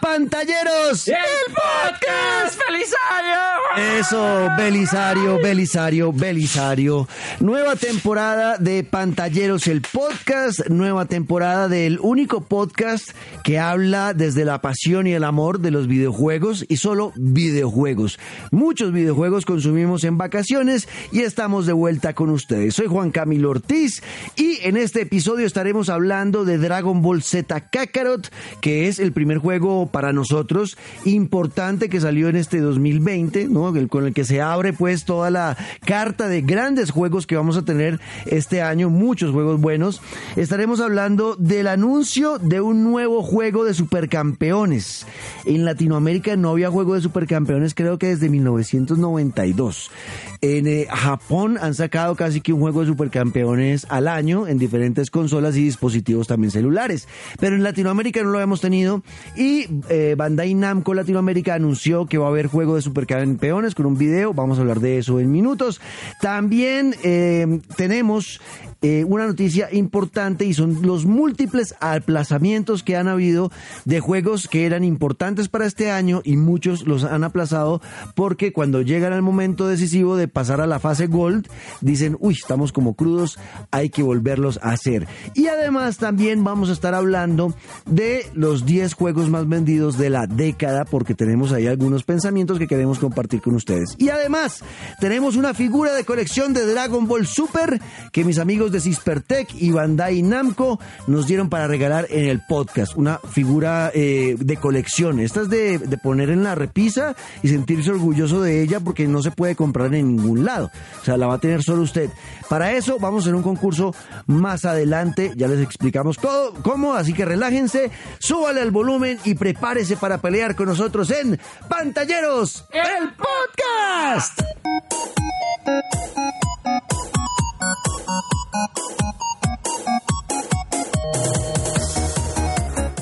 Pantalleros. Eso, Belisario, Belisario, Belisario. Nueva temporada de Pantalleros, el podcast. Nueva temporada del único podcast que habla desde la pasión y el amor de los videojuegos y solo videojuegos. Muchos videojuegos consumimos en vacaciones y estamos de vuelta con ustedes. Soy Juan Camilo Ortiz y en este episodio estaremos hablando de Dragon Ball Z Kakarot, que es el primer juego para nosotros importante que salió en este 2020, ¿no? Con el que se abre pues toda la carta de grandes juegos que vamos a tener este año, muchos juegos buenos. Estaremos hablando del anuncio de un nuevo juego de supercampeones. En Latinoamérica no había juego de supercampeones creo que desde 1992. En eh, Japón han sacado casi que un juego de supercampeones al año en diferentes consolas y dispositivos también celulares. Pero en Latinoamérica no lo habíamos tenido y eh, Bandai Namco Latinoamérica anunció que va a haber juego de supercampeones con un video. Vamos a hablar de eso en minutos. También eh, tenemos eh, una noticia importante y son los múltiples aplazamientos que han habido de juegos que eran importantes para este año y muchos los han aplazado porque cuando llegan al momento decisivo de pasar a la fase Gold dicen, uy, estamos como crudos, hay que volverlos a hacer. Y además también vamos a estar hablando de los 10 juegos más vendidos de la década porque tenemos ahí algunos pensamientos que queremos compartir con ustedes. Y además tenemos una figura de colección de Dragon Ball Super que mis amigos de Cispertec y Bandai Namco nos dieron para regalar en el podcast. Una figura eh, de colección. Esta es de, poner en la repisa y sentirse orgulloso de ella porque no se puede comprar en ningún lado. O sea, la va a tener solo usted. Para eso vamos a un concurso más adelante. Ya les explicamos todo, cómo, así que relájense, súbale al volumen y prepárese para pelear con nosotros en Pantalleros, el podcast.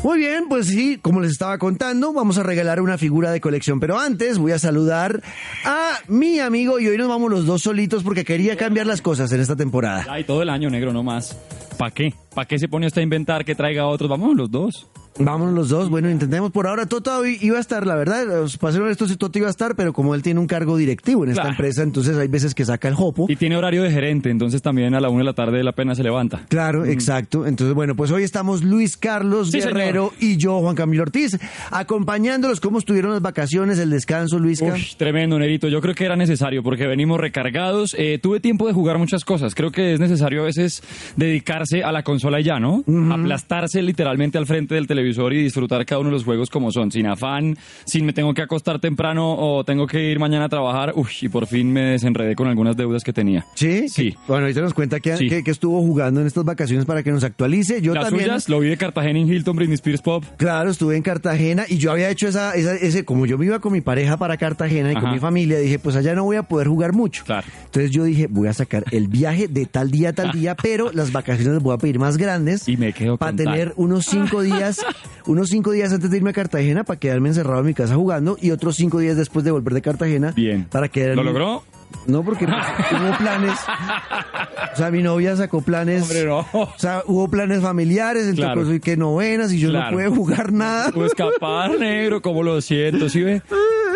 Muy bien, pues sí, como les estaba contando, vamos a regalar una figura de colección. Pero antes voy a saludar a mi amigo y hoy nos vamos los dos solitos porque quería cambiar las cosas en esta temporada. Ay, todo el año negro, no más. ¿Para qué? ¿Para qué se pone usted a inventar que traiga a otros? Vamos los dos. Vámonos los dos. Bueno, intentemos. Por ahora, Toto iba a estar, la verdad. Para ser honesto, sí, Toto iba a estar, pero como él tiene un cargo directivo en esta Claro. empresa, entonces hay veces que saca el jopo. Y tiene horario de gerente, entonces también a la una de la tarde la pena se levanta. Claro, exacto. Entonces, bueno, pues hoy estamos Luis Carlos Sí, Guerrero y yo, Juan Camilo Ortiz, acompañándolos. ¿Cómo estuvieron las vacaciones, el descanso, Luisca? Uy, tremendo, Nerito. Yo creo que era necesario porque venimos recargados. Eh, tuve tiempo de jugar muchas cosas. Creo que es necesario a veces dedicarse a la consola y ya, ¿no? Aplastarse literalmente al frente del televisor y disfrutar cada uno de los juegos como son, sin afán, sin me tengo que acostar temprano o tengo que ir mañana a trabajar. Uy, y por fin me desenredé con algunas deudas que tenía. ¿Sí? Sí. Bueno, ahorita nos cuenta que, Sí. que- que estuvo jugando en estas vacaciones para que nos actualice. Yo Las también. suyas, lo vi de Cartagena en Hilton, Britney Spears Pop. Claro, estuve en Cartagena y yo había hecho esa, esa- ese, como yo me iba con mi pareja para Cartagena y con mi familia, dije, pues allá no voy a poder jugar mucho. Claro. Entonces yo dije, voy a sacar el viaje de tal día a tal día, pero las vacaciones las voy a pedir más grandes. Y me quedo Para tener unos cinco días, unos cinco días antes de irme a Cartagena para quedarme encerrado en mi casa jugando y otros cinco días después de volver de Cartagena. Bien. Para quedarme. ¿Lo logró? No, porque hubo planes. O sea, mi novia sacó planes. Hombre, no. O sea, hubo planes familiares, entonces Claro. pues, que novenas y yo Claro. no pude jugar nada. O escapar, negro, como lo siento, ¿sí ve?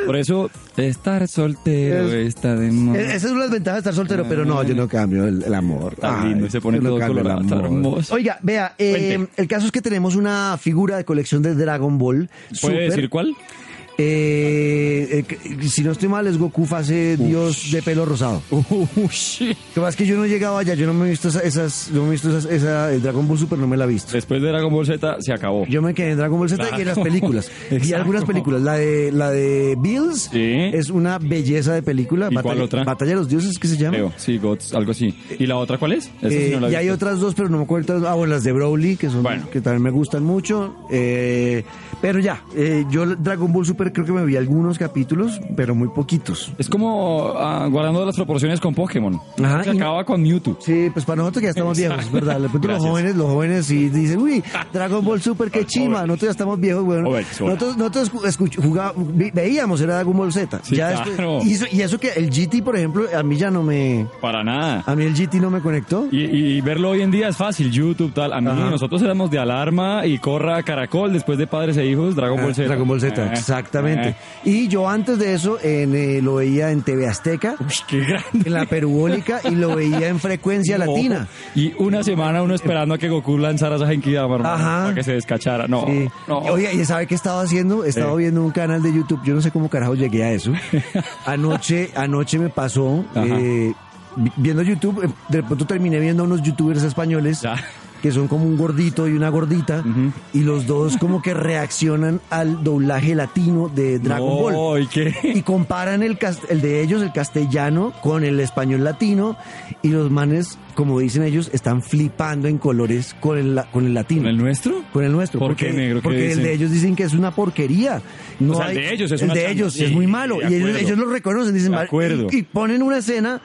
Por eso, estar soltero Es- está de moda. Eh, Esas son las ventajas de estar soltero, pero no, yo no cambio el, el amor. Está lindo, se pone no todo el colorado, está amor. hermoso. Oiga, vea, eh, el caso es que tenemos una figura de colección de Dragon Ball. ¿Puede Super. decir cuál? Eh, eh, si no estoy mal, es Goku fase Dios de pelo rosado. Lo que pasa es que yo no he llegado allá, yo no me he visto esa- esas, no me he visto esas, esa, el Dragon Ball Super, no me la he visto. Después de Dragon Ball Z se acabó. Yo me quedé en Dragon Ball Z y en las películas. y algunas películas. La de, la de Bills Sí. es una belleza de película. ¿Y cuál otra? Batalla de los Dioses, ¿qué se llama? Creo, sí, Gods, algo así. ¿Y la otra cuál es? Esa sí Eh, no y hay otras dos, pero no me acuerdo. Ah, bueno, las de Broly, que son Bueno. que también me gustan mucho. Eh, pero ya, yo Dragon Ball Super Creo que me vi algunos capítulos, pero muy poquitos. Es como ah, guardando las proporciones con Pokémon. Ajá, Se y- acaba con Mewtwo. Sí, pues para nosotros que ya estamos viejos, ¿verdad? De pronto los jóvenes, los jóvenes sí dicen, uy, Dragon Ball Super, qué chima. Nosotros ya estamos viejos, bueno. Nosotros, nosotros escuch- jugá- vi- veíamos, era Dragon Ball Z. Sí, ya claro. y, eso, y eso que el GT, por ejemplo, a mí ya no me... Para nada. A mí el GT no me conectó. Y, y verlo hoy en día es fácil, YouTube, tal. A mí, Ajá. nosotros éramos de alarma y corra Caracol, después de Padres e Hijos, Dragon Ball Ah, Z. Dragon Ball Z, Eh, exactamente. eh. Y yo antes de eso en, eh, lo veía en TV Azteca, Uy, qué grande. en la perubólica, y lo veía en frecuencia latina. Y una semana uno esperando a que Goku lanzara esa Genkidama, hermano, Ajá. para que se descachara. No, Sí. no. Oye, ¿y sabe qué estaba haciendo? Estaba Sí. viendo un canal de YouTube. Yo no sé cómo carajo llegué a eso. Anoche, anoche me pasó eh, vi- viendo YouTube. eh, De pronto terminé viendo a unos youtubers españoles Ya. Que son como un gordito y una gordita. Y los dos como que reaccionan al doblaje latino de Dragon No, Ball. ¿y qué? Y comparan el, el de ellos, el castellano, con el español latino. Y los manes, como dicen ellos, están flipando en colores con el, con el latino. ¿Con el nuestro? Con el nuestro. ¿Por porque, qué, negro? ¿Qué Porque el de ellos dicen que es una porquería. No O sea, el de ellos es El una de ellos Sí, es muy malo. de Y ellos, ellos lo reconocen. Dicen, De acuerdo. Y, y ponen una escena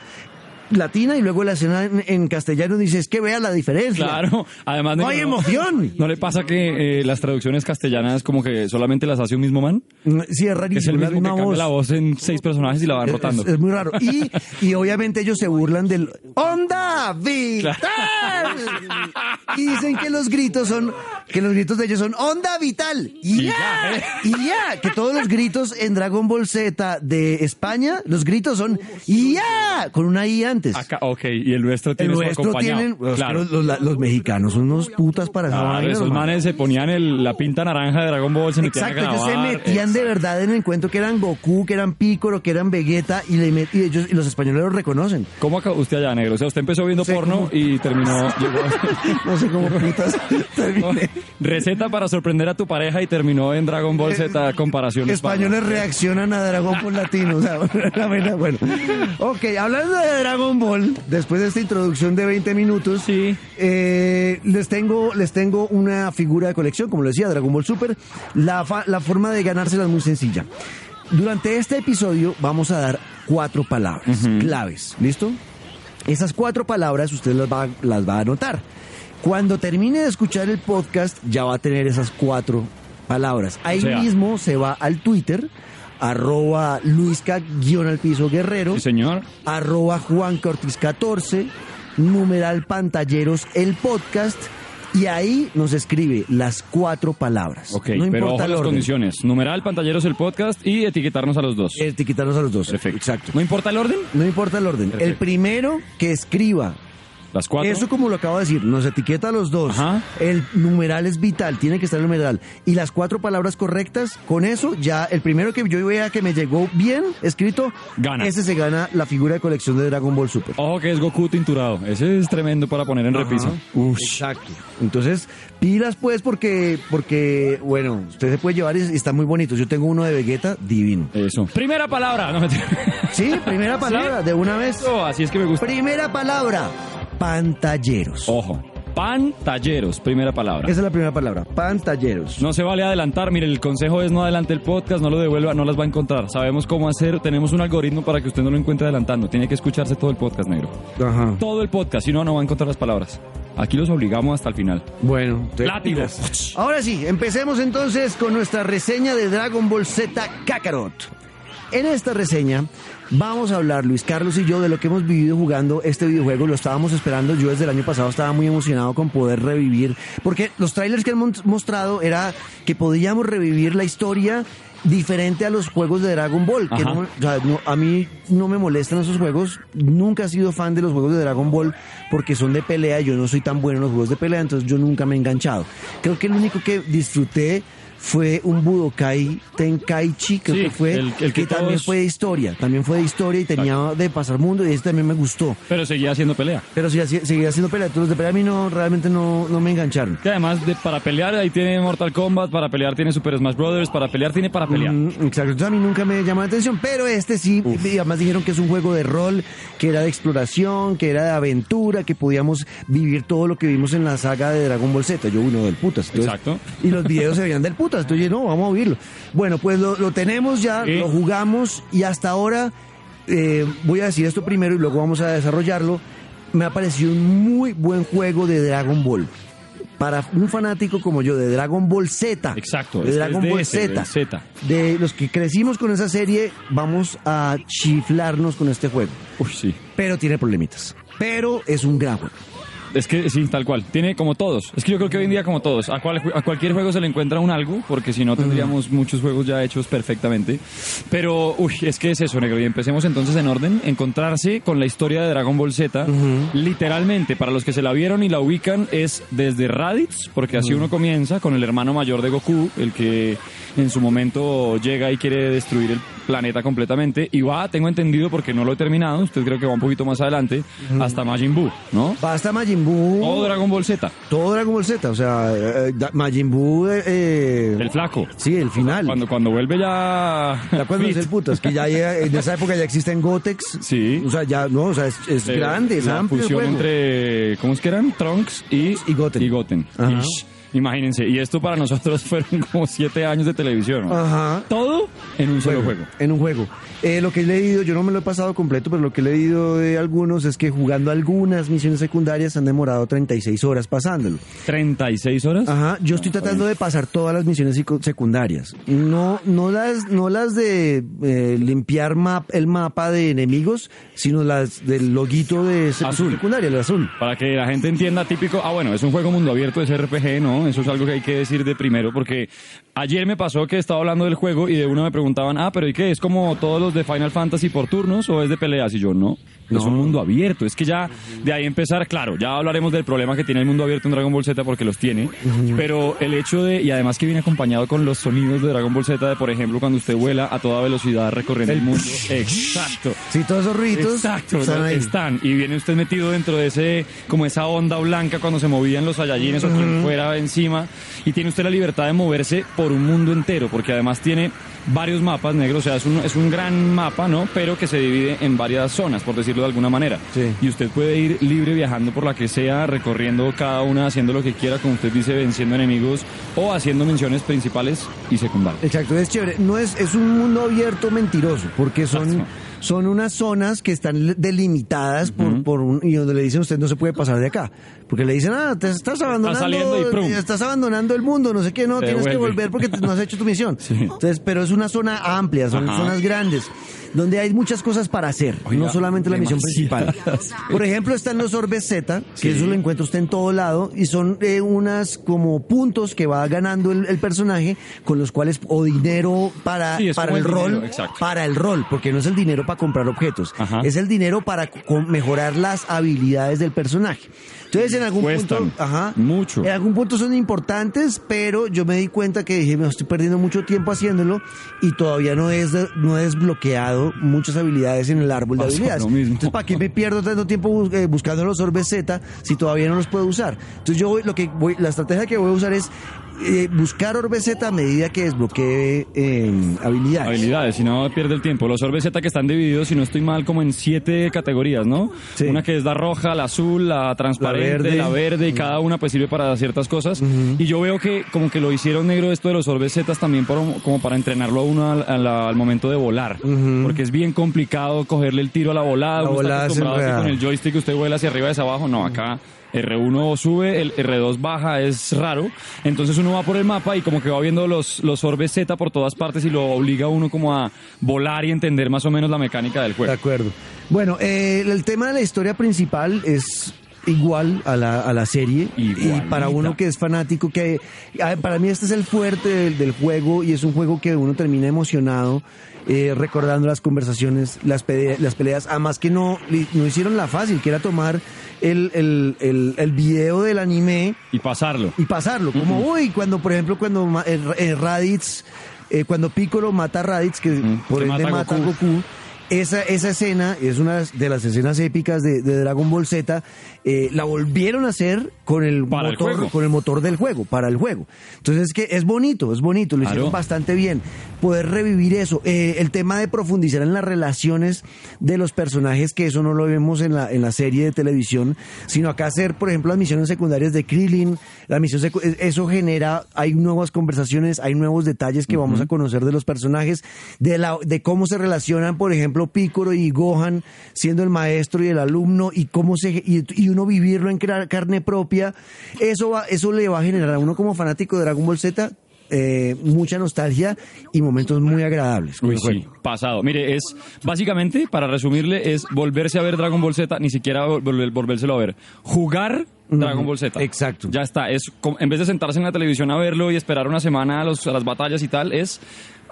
latina y luego la escena en, en castellano dice, es que vea la diferencia. Claro, además No hay emoción. ¿No le pasa que eh, las traducciones castellanas como que solamente las hace un mismo man? Mm, Sí, es Que es rarísimo. el la mismo que cambia voz. la voz en seis personajes y la van rotando. Es, es muy raro. Y, y obviamente ellos se burlan del ¡Onda Vital! Y dicen que los gritos son, que los gritos de ellos son ¡Onda Vital! ¡Y ya, ya! ¿eh? ¡Y ya! Que todos los gritos en Dragon Ball Z de España, los gritos son ¡Y ya! Con una I antes. Acá, ok, y el nuestro El tiene su nuestro acompañado. tienen, los, claro. los- los- los mexicanos son unos putas para esa Claro, vaina, esos hermano. manes se ponían el- la pinta naranja de Dragon Ball, se metían Exacto, a ellos se grabar. metían de verdad en el cuento que eran Goku, que eran Piccolo, que eran Vegeta y, le met- y ellos y los españoles lo reconocen. ¿Cómo acabó usted allá, negro? O sea, usted empezó viendo sé porno cómo- y terminó... llegó- No sé cómo putas terminé. Receta para sorprender a tu pareja y terminó en Dragon Ball Z comparaciones. Españoles reaccionan a Dragon Ball latino. O sea, bueno. Ok, hablando de Dragon Ball, después de esta introducción de 20 minutos, Sí. eh, les, tengo, les tengo una figura de colección, como les decía, Dragon Ball Super. La, fa- la forma de ganársela es muy sencilla. Durante este episodio vamos a dar cuatro palabras claves. ¿Listo? Esas cuatro palabras usted las va, las va a anotar. Cuando termine de escuchar el podcast, ya va a tener esas cuatro palabras. Ahí O sea- mismo se va al Twitter, arroba luisca guion al piso guerrero, Sí, señor. arroba Juan Cortis 14, numeral pantalleros el podcast, y ahí nos escribe las cuatro palabras. Ok, no pero importa ojo a las orden. condiciones. Numeral, pantalleros, el podcast y etiquetarnos a los dos. Etiquetarnos a los dos. Perfecto. Exacto. ¿No importa el orden? No importa el orden. El primero que escriba Las cuatro. Eso como lo acabo de decir, nos etiqueta a los dos. Ajá. El numeral es vital, tiene que estar el numeral. Y las cuatro palabras correctas, con eso ya el primero que yo vea que me llegó bien escrito, Gana. ese se gana la figura de colección de Dragon Ball Super. Ojo que es Goku tinturado. Ese es tremendo para poner en repisa. Exacto. Entonces, pilas pues porque, porque, bueno, usted se puede llevar y están muy bonitos. Yo tengo uno de Vegeta, divino. Eso. Primera palabra. No. Sí, primera palabra, de una vez. Eso, así es que me gusta. Primera palabra, pantalleros. Ojo. Pantalleros, primera palabra. Esa es la primera palabra, pantalleros. No se vale adelantar. Mire, el consejo es no adelante el podcast, no lo devuelva, no las va a encontrar. Sabemos cómo hacer, tenemos un algoritmo para que usted no lo encuentre adelantando. Tiene que escucharse todo el podcast, negro. Ajá. Todo el podcast, si no, no va a encontrar las palabras. Aquí los obligamos hasta el final. Bueno, entonces- Látigo. Ahora sí, empecemos entonces con nuestra reseña de Dragon Ball Z Kakarot. En esta reseña vamos a hablar, Luis Carlos y yo, de lo que hemos vivido jugando este videojuego. Lo estábamos esperando. Yo desde el año pasado estaba muy emocionado con poder revivir, porque los trailers que han mostrado era que podíamos revivir la historia diferente a los juegos de Dragon Ball. Que Ajá. no, o sea, no- a mí no me molestan esos juegos. Nunca he sido fan de los juegos de Dragon Ball porque son de pelea. Yo no soy tan bueno en los juegos de pelea, entonces yo nunca me he enganchado. Creo que el único que disfruté fue un Budokai Tenkaichi, creo Sí, que fue, el- el que también fue de historia. También fue de historia y tenía de pasar mundo y ese también me gustó. Pero seguía haciendo pelea. Pero así- seguía haciendo pelea. Entonces los de pelea a mí no, realmente no, no me engancharon. Que además de, para pelear ahí tiene Mortal Kombat, para pelear tiene Super Smash Brothers, para pelear tiene para pelear. Mm, exacto, entonces a mí nunca me llamó la atención, pero este sí, y además dijeron que es un juego de rol, que era de exploración, que era de aventura, que podíamos vivir todo lo que vimos en la saga de Dragon Ball Z. Yo uno del putas. entonces- Exacto. Y los videos se veían del putas. Entonces, no, vamos a oírlo. Bueno, pues lo, lo tenemos ya, lo jugamos y hasta ahora, eh, voy a decir esto primero y luego vamos a desarrollarlo. Me ha parecido un muy buen juego de Dragon Ball. Para un fanático como yo de Dragon Ball Z. Exacto, De Dragon de Ball ese, Z. Z. De los que crecimos con esa serie, vamos a chiflarnos con este juego. Uy, sí. Pero tiene problemitas. Pero es un gran juego. Es que sí, tal cual. Tiene como todos. Es que yo creo que hoy en día como todos. A, cual- a cualquier juego se le encuentra un algo, porque si no tendríamos muchos juegos ya hechos perfectamente. Pero, uy, es que es eso, negro. Y empecemos entonces en orden. Encontrarse con la historia de Dragon Ball Z. Literalmente, para los que se la vieron y la ubican, es desde Raditz, porque así uno comienza con el hermano mayor de Goku, el que en su momento llega y quiere destruir el planeta completamente. Y va, tengo entendido, porque no lo he terminado, usted creo que va un poquito más adelante, hasta Majin Buu, ¿no? Basta Majin Buu. Todo Dragon Ball Z. Todo Dragon Ball Z. O sea, eh, Majin Buu. eh, eh, El flaco. sí, el final. Cuando, cuando vuelve ya. Ya cuando es el putas, que ya en esa época ya existen Gotex. Sí. O sea, ya, no, o sea, es, es Eh, grande, es la amplio el fusión juego. entre. ¿Cómo es que eran? Trunks y. Y Goten. Y Goten. Ajá. Imagínense. Y esto para nosotros fueron como siete años de televisión. ¿no? Ajá. Todo en un solo juego. En un juego. Eh, lo que he leído, yo no me lo he pasado completo, pero lo que he leído de algunos es que jugando algunas misiones secundarias han demorado 36 horas pasándolo. 36 horas. Ajá, yo estoy tratando de pasar todas las misiones secu- secundarias. No, no las, no las de eh, limpiar map, el mapa de enemigos, sino las del loguito de sec- Azul. secundaria, el azul. Para que la gente entienda, típico, ah bueno, es un juego mundo abierto, es RPG, ¿no? Eso es algo que hay que decir de primero, porque ayer me pasó que estaba hablando del juego y de uno me preguntaban, ah, pero ¿y qué? ¿Es como todos los de Final Fantasy por turnos o es de peleas? Y yo, no, es un mundo abierto. Es que ya de ahí empezar, claro, ya hablaremos del problema que tiene el mundo abierto en Dragon Ball Z porque los tiene, pero el hecho de, y además que viene acompañado con los sonidos de Dragon Ball Z, de por ejemplo, cuando usted vuela a toda velocidad recorriendo el mundo. Exacto. Sí, todos esos ruiditos Exacto, están ¿no? ahí. están. Y viene usted metido dentro de ese, como esa onda blanca cuando se movían los Saiyajines o quien fuera encima. Y tiene usted la libertad de moverse por un mundo entero, porque además tiene varios mapas negros, o sea, es un, es un gran mapa, ¿no? Pero que se divide en varias zonas, por decirlo de alguna manera. Sí. Y usted puede ir libre viajando por la que sea, recorriendo cada una, haciendo lo que quiera, como usted dice, venciendo enemigos o haciendo menciones principales y secundarias. Exacto, es chévere. No es, es un mundo abierto mentiroso, porque son, Exacto. Son unas zonas que están delimitadas por, por un, y donde le dicen usted no se puede pasar de acá. Porque le dicen, ah, te estás abandonando, y estás abandonando el mundo, no sé qué, no, Te tienes que volver porque no has hecho tu misión. Sí. Entonces, pero es una zona amplia, son Ajá. zonas grandes, donde hay muchas cosas para hacer, Oiga, no solamente la misión principal. Por ejemplo, están los orbes Z, que Sí. eso lo encuentra usted en todo lado, y son eh, unas como puntos que va ganando el, el personaje, con los cuales, o dinero para, Sí, para el rol, exacto. para el rol, porque no es el dinero para comprar objetos, Ajá. es el dinero para mejorar las habilidades del personaje. Entonces, en algún Cuestan punto, ajá, mucho. en algún punto son importantes, pero yo me di cuenta que dije, me estoy perdiendo mucho tiempo haciéndolo y todavía no es no he desbloqueado muchas habilidades en el árbol de Pasa habilidades. lo mismo. Entonces, ¿para qué me pierdo tanto tiempo eh, buscando los orbes Z si todavía no los puedo usar? Entonces, yo voy, lo que voy, la estrategia que voy a usar es eh, buscar orbes Z a medida que desbloquee eh, habilidades. Habilidades, si no pierde el tiempo. Los orbes Z que están divididos, si no estoy mal, como en siete categorías, ¿no? Sí. Una que es la roja, la azul, la transparente, La la verde. verde, y cada una pues sirve para ciertas cosas. Y yo veo que como que lo hicieron negro esto de los orbes Z también por- como para entrenarlo a uno al, al- al momento de volar. Porque es bien complicado cogerle el tiro a la volada. La volada con el joystick usted vuela hacia arriba y hacia abajo. No, acá R1 sube, el R2 baja, es raro. Entonces uno va por el mapa y como que va viendo los, los orbes Z por todas partes y lo obliga a uno como a volar y entender más o menos la mecánica del De juego. acuerdo. Bueno, eh, el tema de la historia principal es igual a la, a la serie. Igualita. Y para uno que es fanático, que para mí este es el fuerte del, del juego y es un juego que uno termina emocionado. eh, recordando las conversaciones, las, pele- las peleas, además que no, no hicieron la fácil, que era tomar el, el, el, el video del anime Y pasarlo. y pasarlo. Como, uy, cuando, por ejemplo, cuando ma- eh, eh, Raditz, eh, cuando Piccolo mata a Raditz, que por que ende mata a mata a Goku. Goku, esa, esa escena es una de las escenas épicas de, de Dragon Ball Z. eh, la volvieron a hacer con el Para motor, con el motor del juego, para el juego. Entonces es que es bonito, es bonito, lo hicieron Claro. bastante bien. Poder revivir eso. Eh, el tema de profundizar en las relaciones de los personajes, que eso no lo vemos en la, en la serie de televisión, sino acá hacer, por ejemplo, las misiones secundarias de Krillin, la misión eh, eso genera, hay nuevas conversaciones, hay nuevos detalles que vamos a conocer de los personajes, de la, de cómo se relacionan, por ejemplo, Piccolo y Gohan siendo el maestro y el alumno, y cómo se, y, y uno vivirlo en carne propia, eso va, eso le va a generar a uno como fanático de Dragon Ball Z eh, mucha nostalgia y momentos muy agradables. Uy, sí, pasado. Mire, es básicamente, para resumirle, es volverse a ver Dragon Ball Z, ni siquiera vol- vol- volvérselo a ver. Jugar Dragon Ball Z. exacto. Ya está. Es como- en vez de sentarse en la televisión a verlo y esperar una semana a, los- a las batallas y tal, es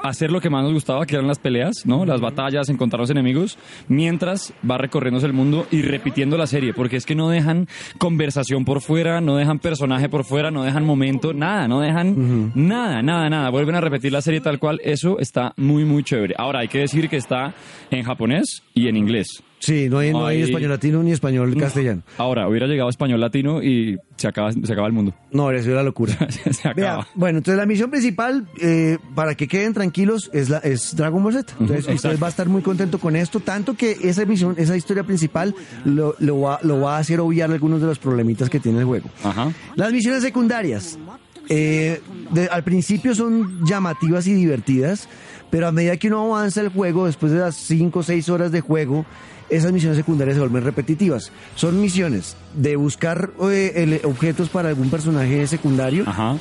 hacer lo que más nos gustaba, que eran las peleas, ¿no? Las batallas, encontrar los enemigos, mientras va recorriéndose el mundo y repitiendo la serie, porque es que no dejan conversación por fuera, no dejan personaje por fuera, no dejan momento, nada, no dejan nada, nada, nada. Vuelven a repetir la serie tal cual, eso está muy, muy chévere. Ahora, hay que decir que está en japonés y en inglés. Sí, no hay, no hay Ay. español latino ni español castellano. Ahora, hubiera llegado español latino y se acaba, se acaba el mundo. No, eso es la locura. se acaba. Vea, bueno, entonces la misión principal, eh, para que queden tranquilos, es, la, es Dragon Ball Z. Entonces usted va a estar muy contento con esto, tanto que esa misión, esa historia principal lo, lo, va, lo va a hacer obviar algunos de los problemitas que tiene el juego. Ajá. Las misiones secundarias, eh, de- al principio son llamativas y divertidas, pero a medida que uno avanza el juego, después de las 5 o 6 horas de juego, esas misiones secundarias se vuelven repetitivas. Son misiones de buscar eh, el- objetos para algún personaje secundario, Ajá.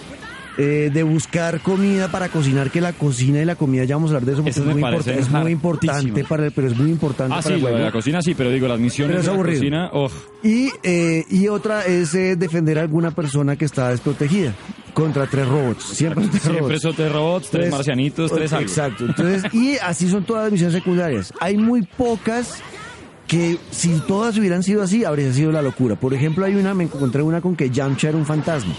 eh, de buscar comida para cocinar, que la cocina y la comida, ya vamos a hablar de eso, porque Eso es muy, parece import- es muy importante, para el- pero es muy importante Ah, para sí, el lo de juego. la cocina sí, pero digo, las misiones Pero es de la cocina, oh, Y, eh, y otra es eh, defender a alguna persona que está desprotegida contra tres robots. Siempre tres siempre robots. son tres robots, tres, marcianitos, tres algo. Exacto. Entonces, y así son todas las misiones secundarias. Hay muy pocas que si todas hubieran sido así, habría sido la locura. Por ejemplo, hay una, me encontré una con que Yamcha era un fantasma.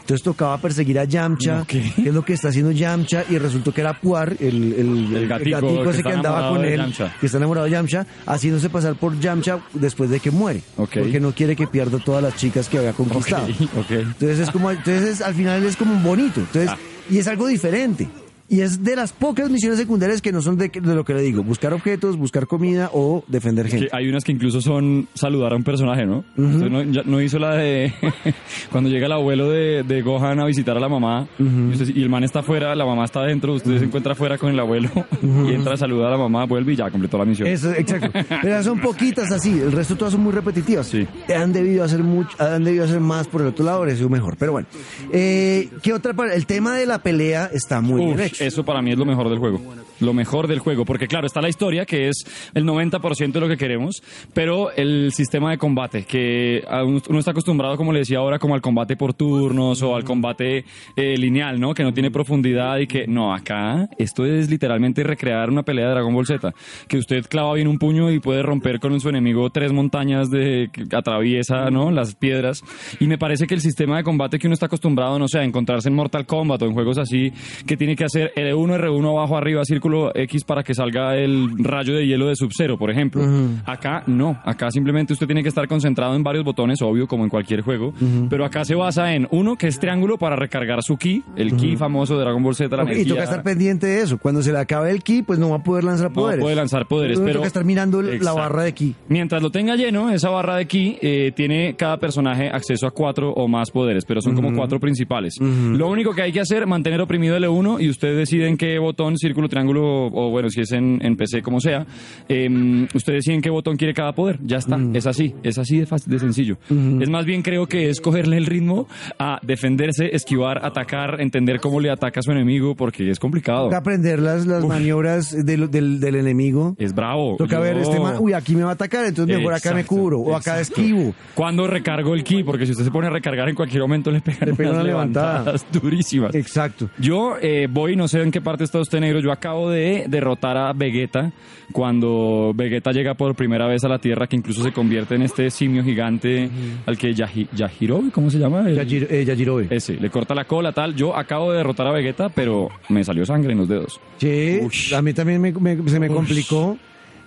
Entonces tocaba perseguir a Yamcha, ¿qué? que es lo que está haciendo Yamcha, y resultó que era Puar, el, el, El gatico que ese que andaba con él, que está enamorado de Yamcha, haciéndose pasar por Yamcha después de que muere. Ok. Porque no quiere que pierda todas las chicas que había conquistado. Ok, ok. Entonces es como, entonces al final es como un bonito. Entonces, Ah. y es algo diferente. Y es de las pocas misiones secundarias que no son de, de lo que le digo, buscar objetos, buscar comida o defender Que gente. hay unas que incluso son saludar a un personaje, ¿no? Usted no, ya- no hizo la de cuando llega el abuelo de, de Gohan a visitar a la mamá y, usted- y el man está afuera, la mamá está adentro, usted se encuentra afuera con el abuelo y entra a saludar a la mamá, vuelve y ya completó la misión. Eso, exacto. Pero son poquitas así, el resto todas son muy repetitivas. Sí. Han debido hacer mucho, han debido hacer más por el otro lado, habría sido mejor. Pero bueno, eh, ¿qué otra parte? El tema de la pelea está muy Uf, bien hecho. Eso para mí es lo mejor del juego. Lo mejor del juego, porque claro, está la historia, que es el 90% de lo que queremos, pero el sistema de combate, que uno está acostumbrado, como le decía ahora, como al combate por turnos o al combate eh, lineal, ¿no? Que no tiene profundidad y que, no, acá esto es literalmente recrear una pelea de Dragon Ball Z, que usted clava bien un puño y puede romper con su enemigo tres montañas de que atraviesa, ¿no? Las piedras. Y me parece que el sistema de combate que uno está acostumbrado, no sé, a encontrarse en Mortal Kombat o en juegos así, que tiene que hacer L1, R1, abajo, arriba, círculo X para que salga el rayo de hielo de Sub-Zero, por ejemplo. Acá no, acá simplemente usted tiene que estar concentrado en varios botones, obvio, como en cualquier juego, pero acá se basa en uno, que es triángulo para recargar su ki, el ki famoso de Dragon Ball Z, la Ok, y toca estar pendiente de eso. Cuando se le acabe el ki, pues no va a poder lanzar No poderes. puede lanzar poderes, Uno pero... toca estar mirando el- la Exacto. barra de ki. Mientras lo tenga lleno, esa barra de ki eh, tiene cada personaje acceso a cuatro o más poderes, pero son como cuatro principales. Lo único que hay que hacer, mantener oprimido L1 y usted decide en qué botón, círculo, triángulo, o bueno, si es en, en PC, como sea, eh, usted decide en qué botón quiere cada poder. Ya está, es así, es así de, fácil, de sencillo. Es más bien creo que es cogerle el ritmo a defenderse, esquivar, atacar, entender cómo le ataca a su enemigo, porque es complicado. Toca aprender las, las maniobras del, del, del enemigo. Es bravo. Toca ver, este man, uy, aquí me va a atacar, entonces mejor acá me Exacto, cubro, o acá exacto. esquivo. Cuando recargo el ki, porque si usted se pone a recargar en cualquier momento le pegan, Le unas una levantada. levantadas durísimas. Exacto. Yo eh, voy, no sé en qué parte está usted negro, yo acabo de derrotar a Vegeta cuando Vegeta llega por primera vez a la Tierra, que incluso se convierte en este simio gigante al que Yahi- Yajirobe, ¿cómo se llama? El- Yajiro- eh, Yajirobe. Ese, le corta la cola, tal. Yo acabo de derrotar a Vegeta, pero me salió sangre en los dedos. Sí, Ush. a mí también me- me- se me complicó.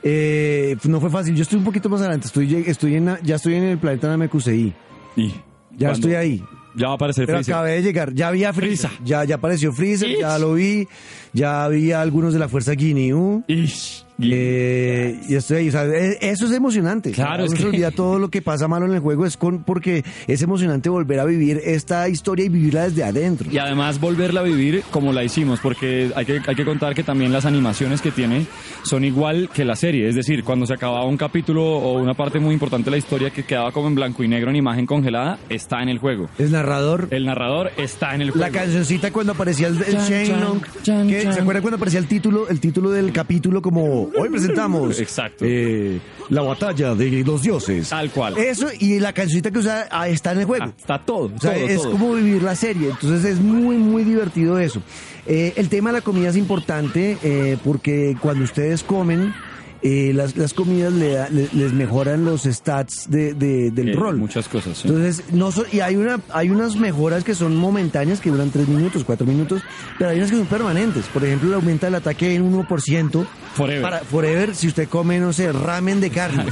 Eh, no fue fácil. Yo estoy un poquito más adelante. Estoy, estoy en, ya estoy en el planeta Namekusei. Y Ya estoy ahí. Ya va a aparecer Pero Freezer. acabé de llegar. Ya había Freezer. Ya, ya apareció Freezer, ya lo vi. Ya había algunos de la Fuerza Ginyu. Ish. Eh, y estoy ahí, o sea, e- eso es emocionante. Claro, es se que- olvida todo lo que pasa malo en el juego es con porque es emocionante volver a vivir esta historia y vivirla desde adentro. Y además volverla a vivir como la hicimos, porque hay que, hay que contar que también las animaciones que tiene son igual que la serie. Es decir, cuando se acababa un capítulo o una parte muy importante de la historia que quedaba como en blanco y negro en imagen congelada, está en el juego. El narrador, El narrador está en el juego. la cancioncita cuando aparecía el, el Chan, chan, que-. ¿se acuerdan cuando aparecía el título, el título del capítulo como hoy presentamos? Exacto. eh, la batalla de los dioses. Tal cual. Eso y la cancioncita que usa ah, está en el juego. Ah, está todo. O sea, todo, es todo. como vivir la serie, entonces es muy, muy divertido eso. Eh, el tema de la comida es importante eh, porque cuando ustedes comen, eh, las, las comidas le da- le- les mejoran los stats de, de- del Eh, rol. Muchas cosas. sí. Entonces, no so- y hay una hay unas mejoras que son momentáneas, que duran 3 minutos, 4 minutos, pero hay unas que son permanentes. Por ejemplo, le aumenta el ataque en 1%. Forever. Para, forever, si usted come, no sé, ramen de carne.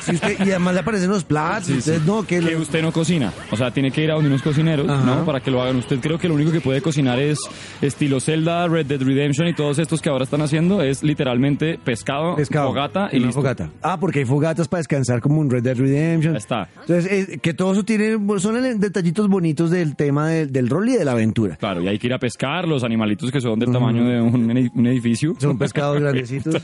Si usted- y además le aparecen los platos. Sí, no, que, que usted no cocina. O sea, tiene que ir a donde unos cocineros, Ajá. ¿no? Para que lo hagan. Usted creo que lo único que puede cocinar es estilo Zelda, Red Dead Redemption y todos estos que ahora están haciendo es literalmente pescado, pescado. fogata y listo. fogata. Ah, porque hay fogatas para descansar como un Red Dead Redemption. Ahí está. Entonces, eh, que todo eso tiene, son detallitos bonitos del tema del, del rol y de la aventura. Claro, y hay que ir a pescar los animalitos que son del tamaño de un, un edificio. Son pescados grandecitos.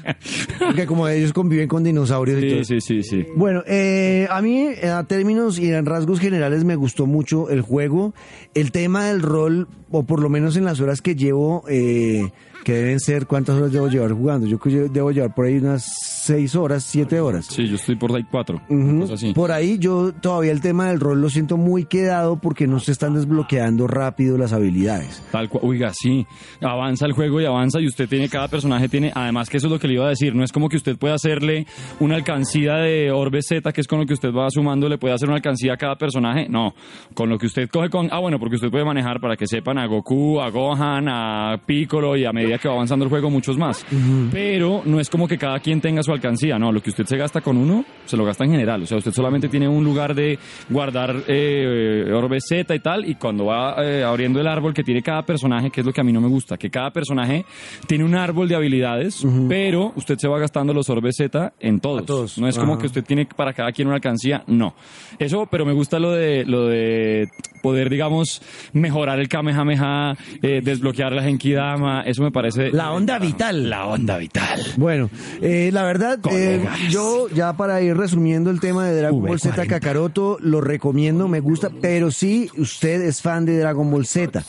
porque como ellos conviven con dinosaurios y todo. Sí, sí, sí, sí. Bueno, eh, a mí eh, a términos y en rasgos generales me gustó mucho el juego. El tema del rol, o por lo menos en las horas que llevo, eh, que deben ser, ¿cuántas horas debo llevar jugando? Yo debo llevar por ahí unas seis horas, siete horas. Sí, yo estoy por ahí cuatro. Ujú. cosas así. Por ahí yo todavía el tema del rol lo siento muy quedado porque no se están desbloqueando rápido las habilidades. Tal cual, oiga, sí, avanza el juego y avanza y usted tiene, cada personaje tiene, además que eso es lo que le iba a decir, no es como que usted pueda hacerle una alcancía de Orbe Z, que es con lo que usted va sumando, le puede hacer una alcancía a cada personaje, no, con lo que usted coge con, ah bueno, porque usted puede manejar para que sepan a Goku, a Gohan, a Piccolo y a medida que va avanzando el juego muchos más, pero no es como que cada quien tenga su alcancía, no, lo que usted se gasta con uno, se lo gasta en general, o sea, usted solamente tiene un lugar de guardar eh, Orbe Z y tal, y cuando va eh, abriendo el árbol que tiene cada personaje, que es lo que a mí no me gusta, que cada personaje tiene un árbol de habilidades, pero usted se va gastando los Orbe Z en todos. Todos. No es como Ajá. que usted tiene para cada quien una alcancía, no. Eso, pero me gusta lo de lo de poder, digamos, mejorar el Kamehameha, eh, desbloquear la Genkidama, eso me parece La onda vital. la onda vital. Bueno, eh, la verdad, eh, yo ya para ir resumiendo el tema de Dragon Ball Z V40. Kakaroto, lo recomiendo, me gusta, pero si usted es fan de Dragon Ball Z,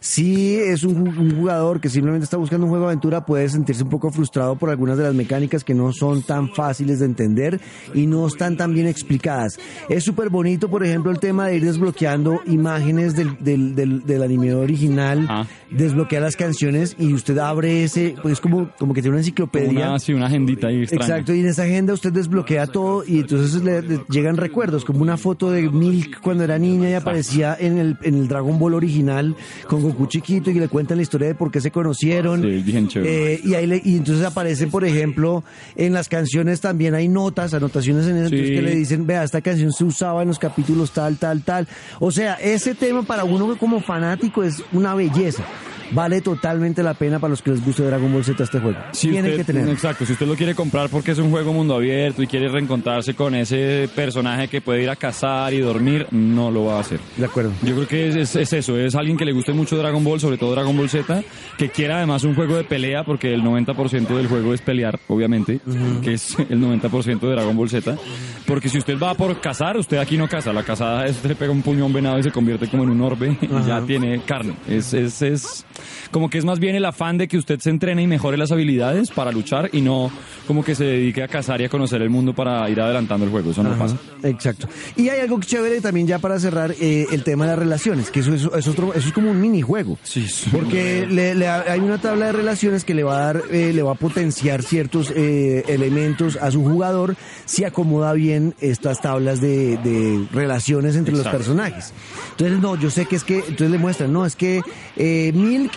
si es un, ju- un jugador que simplemente está buscando un juego de aventura, puede sentirse un poco frustrado por algunas de las mecánicas que no son tan fáciles de entender y no están tan bien explicadas. Es súper bonito, por ejemplo, el tema de ir desbloqueando imágenes del, del, del, del anime original, Ah. desbloquear las canciones y usted abre ese, pues como, como que tiene una enciclopedia. Una, sí, una agendita ahí extraña. Exacto, y en esa agenda usted desbloquea todo y entonces le, le llegan recuerdos, como una foto de Milk cuando era niña y aparecía en el, en el Dragon Ball original con Goku chiquito y le cuentan la historia de por qué se conocieron. Sí, bien chévere. Eh, y, ahí le- y entonces aparece, por ejemplo, en las canciones también hay notas, anotaciones en Sí. entonces que le dicen, vea, esta canción se usaba en los capítulos tal, tal, tal. O sea, ese tema para uno como fanático es una belleza. Vale totalmente la pena para los que les guste Dragon Ball Z este juego. Si Tienen usted- que tener. Exacto, si usted lo quiere comprar porque es un juego mundo abierto y quiere reencontrarse con ese personaje que puede ir a cazar y dormir, no lo va a hacer. De acuerdo. Yo creo que es, es- es eso, es alguien que le guste mucho Dragon Ball, sobre todo Dragon Ball Z, que quiera además un juego de pelea, porque el 90% del juego es pelear, obviamente, que es el 90% de Dragon Ball Z. Porque si usted va por cazar, usted aquí no caza, la cazada es usted le pega un un venado y se convierte como en un orbe y ya tiene carne. Es, es, es como que es más bien el afán de que usted se entrene y mejore las habilidades para luchar y no como que se dedique a cazar y a conocer el mundo para ir adelantando el juego, eso no Ajá, pasa. Exacto. Y hay algo chévere también ya para cerrar eh, el tema de las relaciones, que eso, es- es otro, eso es como un minijuego. Sí, sí. Porque le- le- hay una tabla de relaciones que le va a dar, eh, le va a potenciar ciertos eh, elementos a su jugador si acomoda bien estas tablas de, de relaciones entre Exacto. los personajes. Entonces, no, yo sé que es que, entonces le muestran, no, es que eh,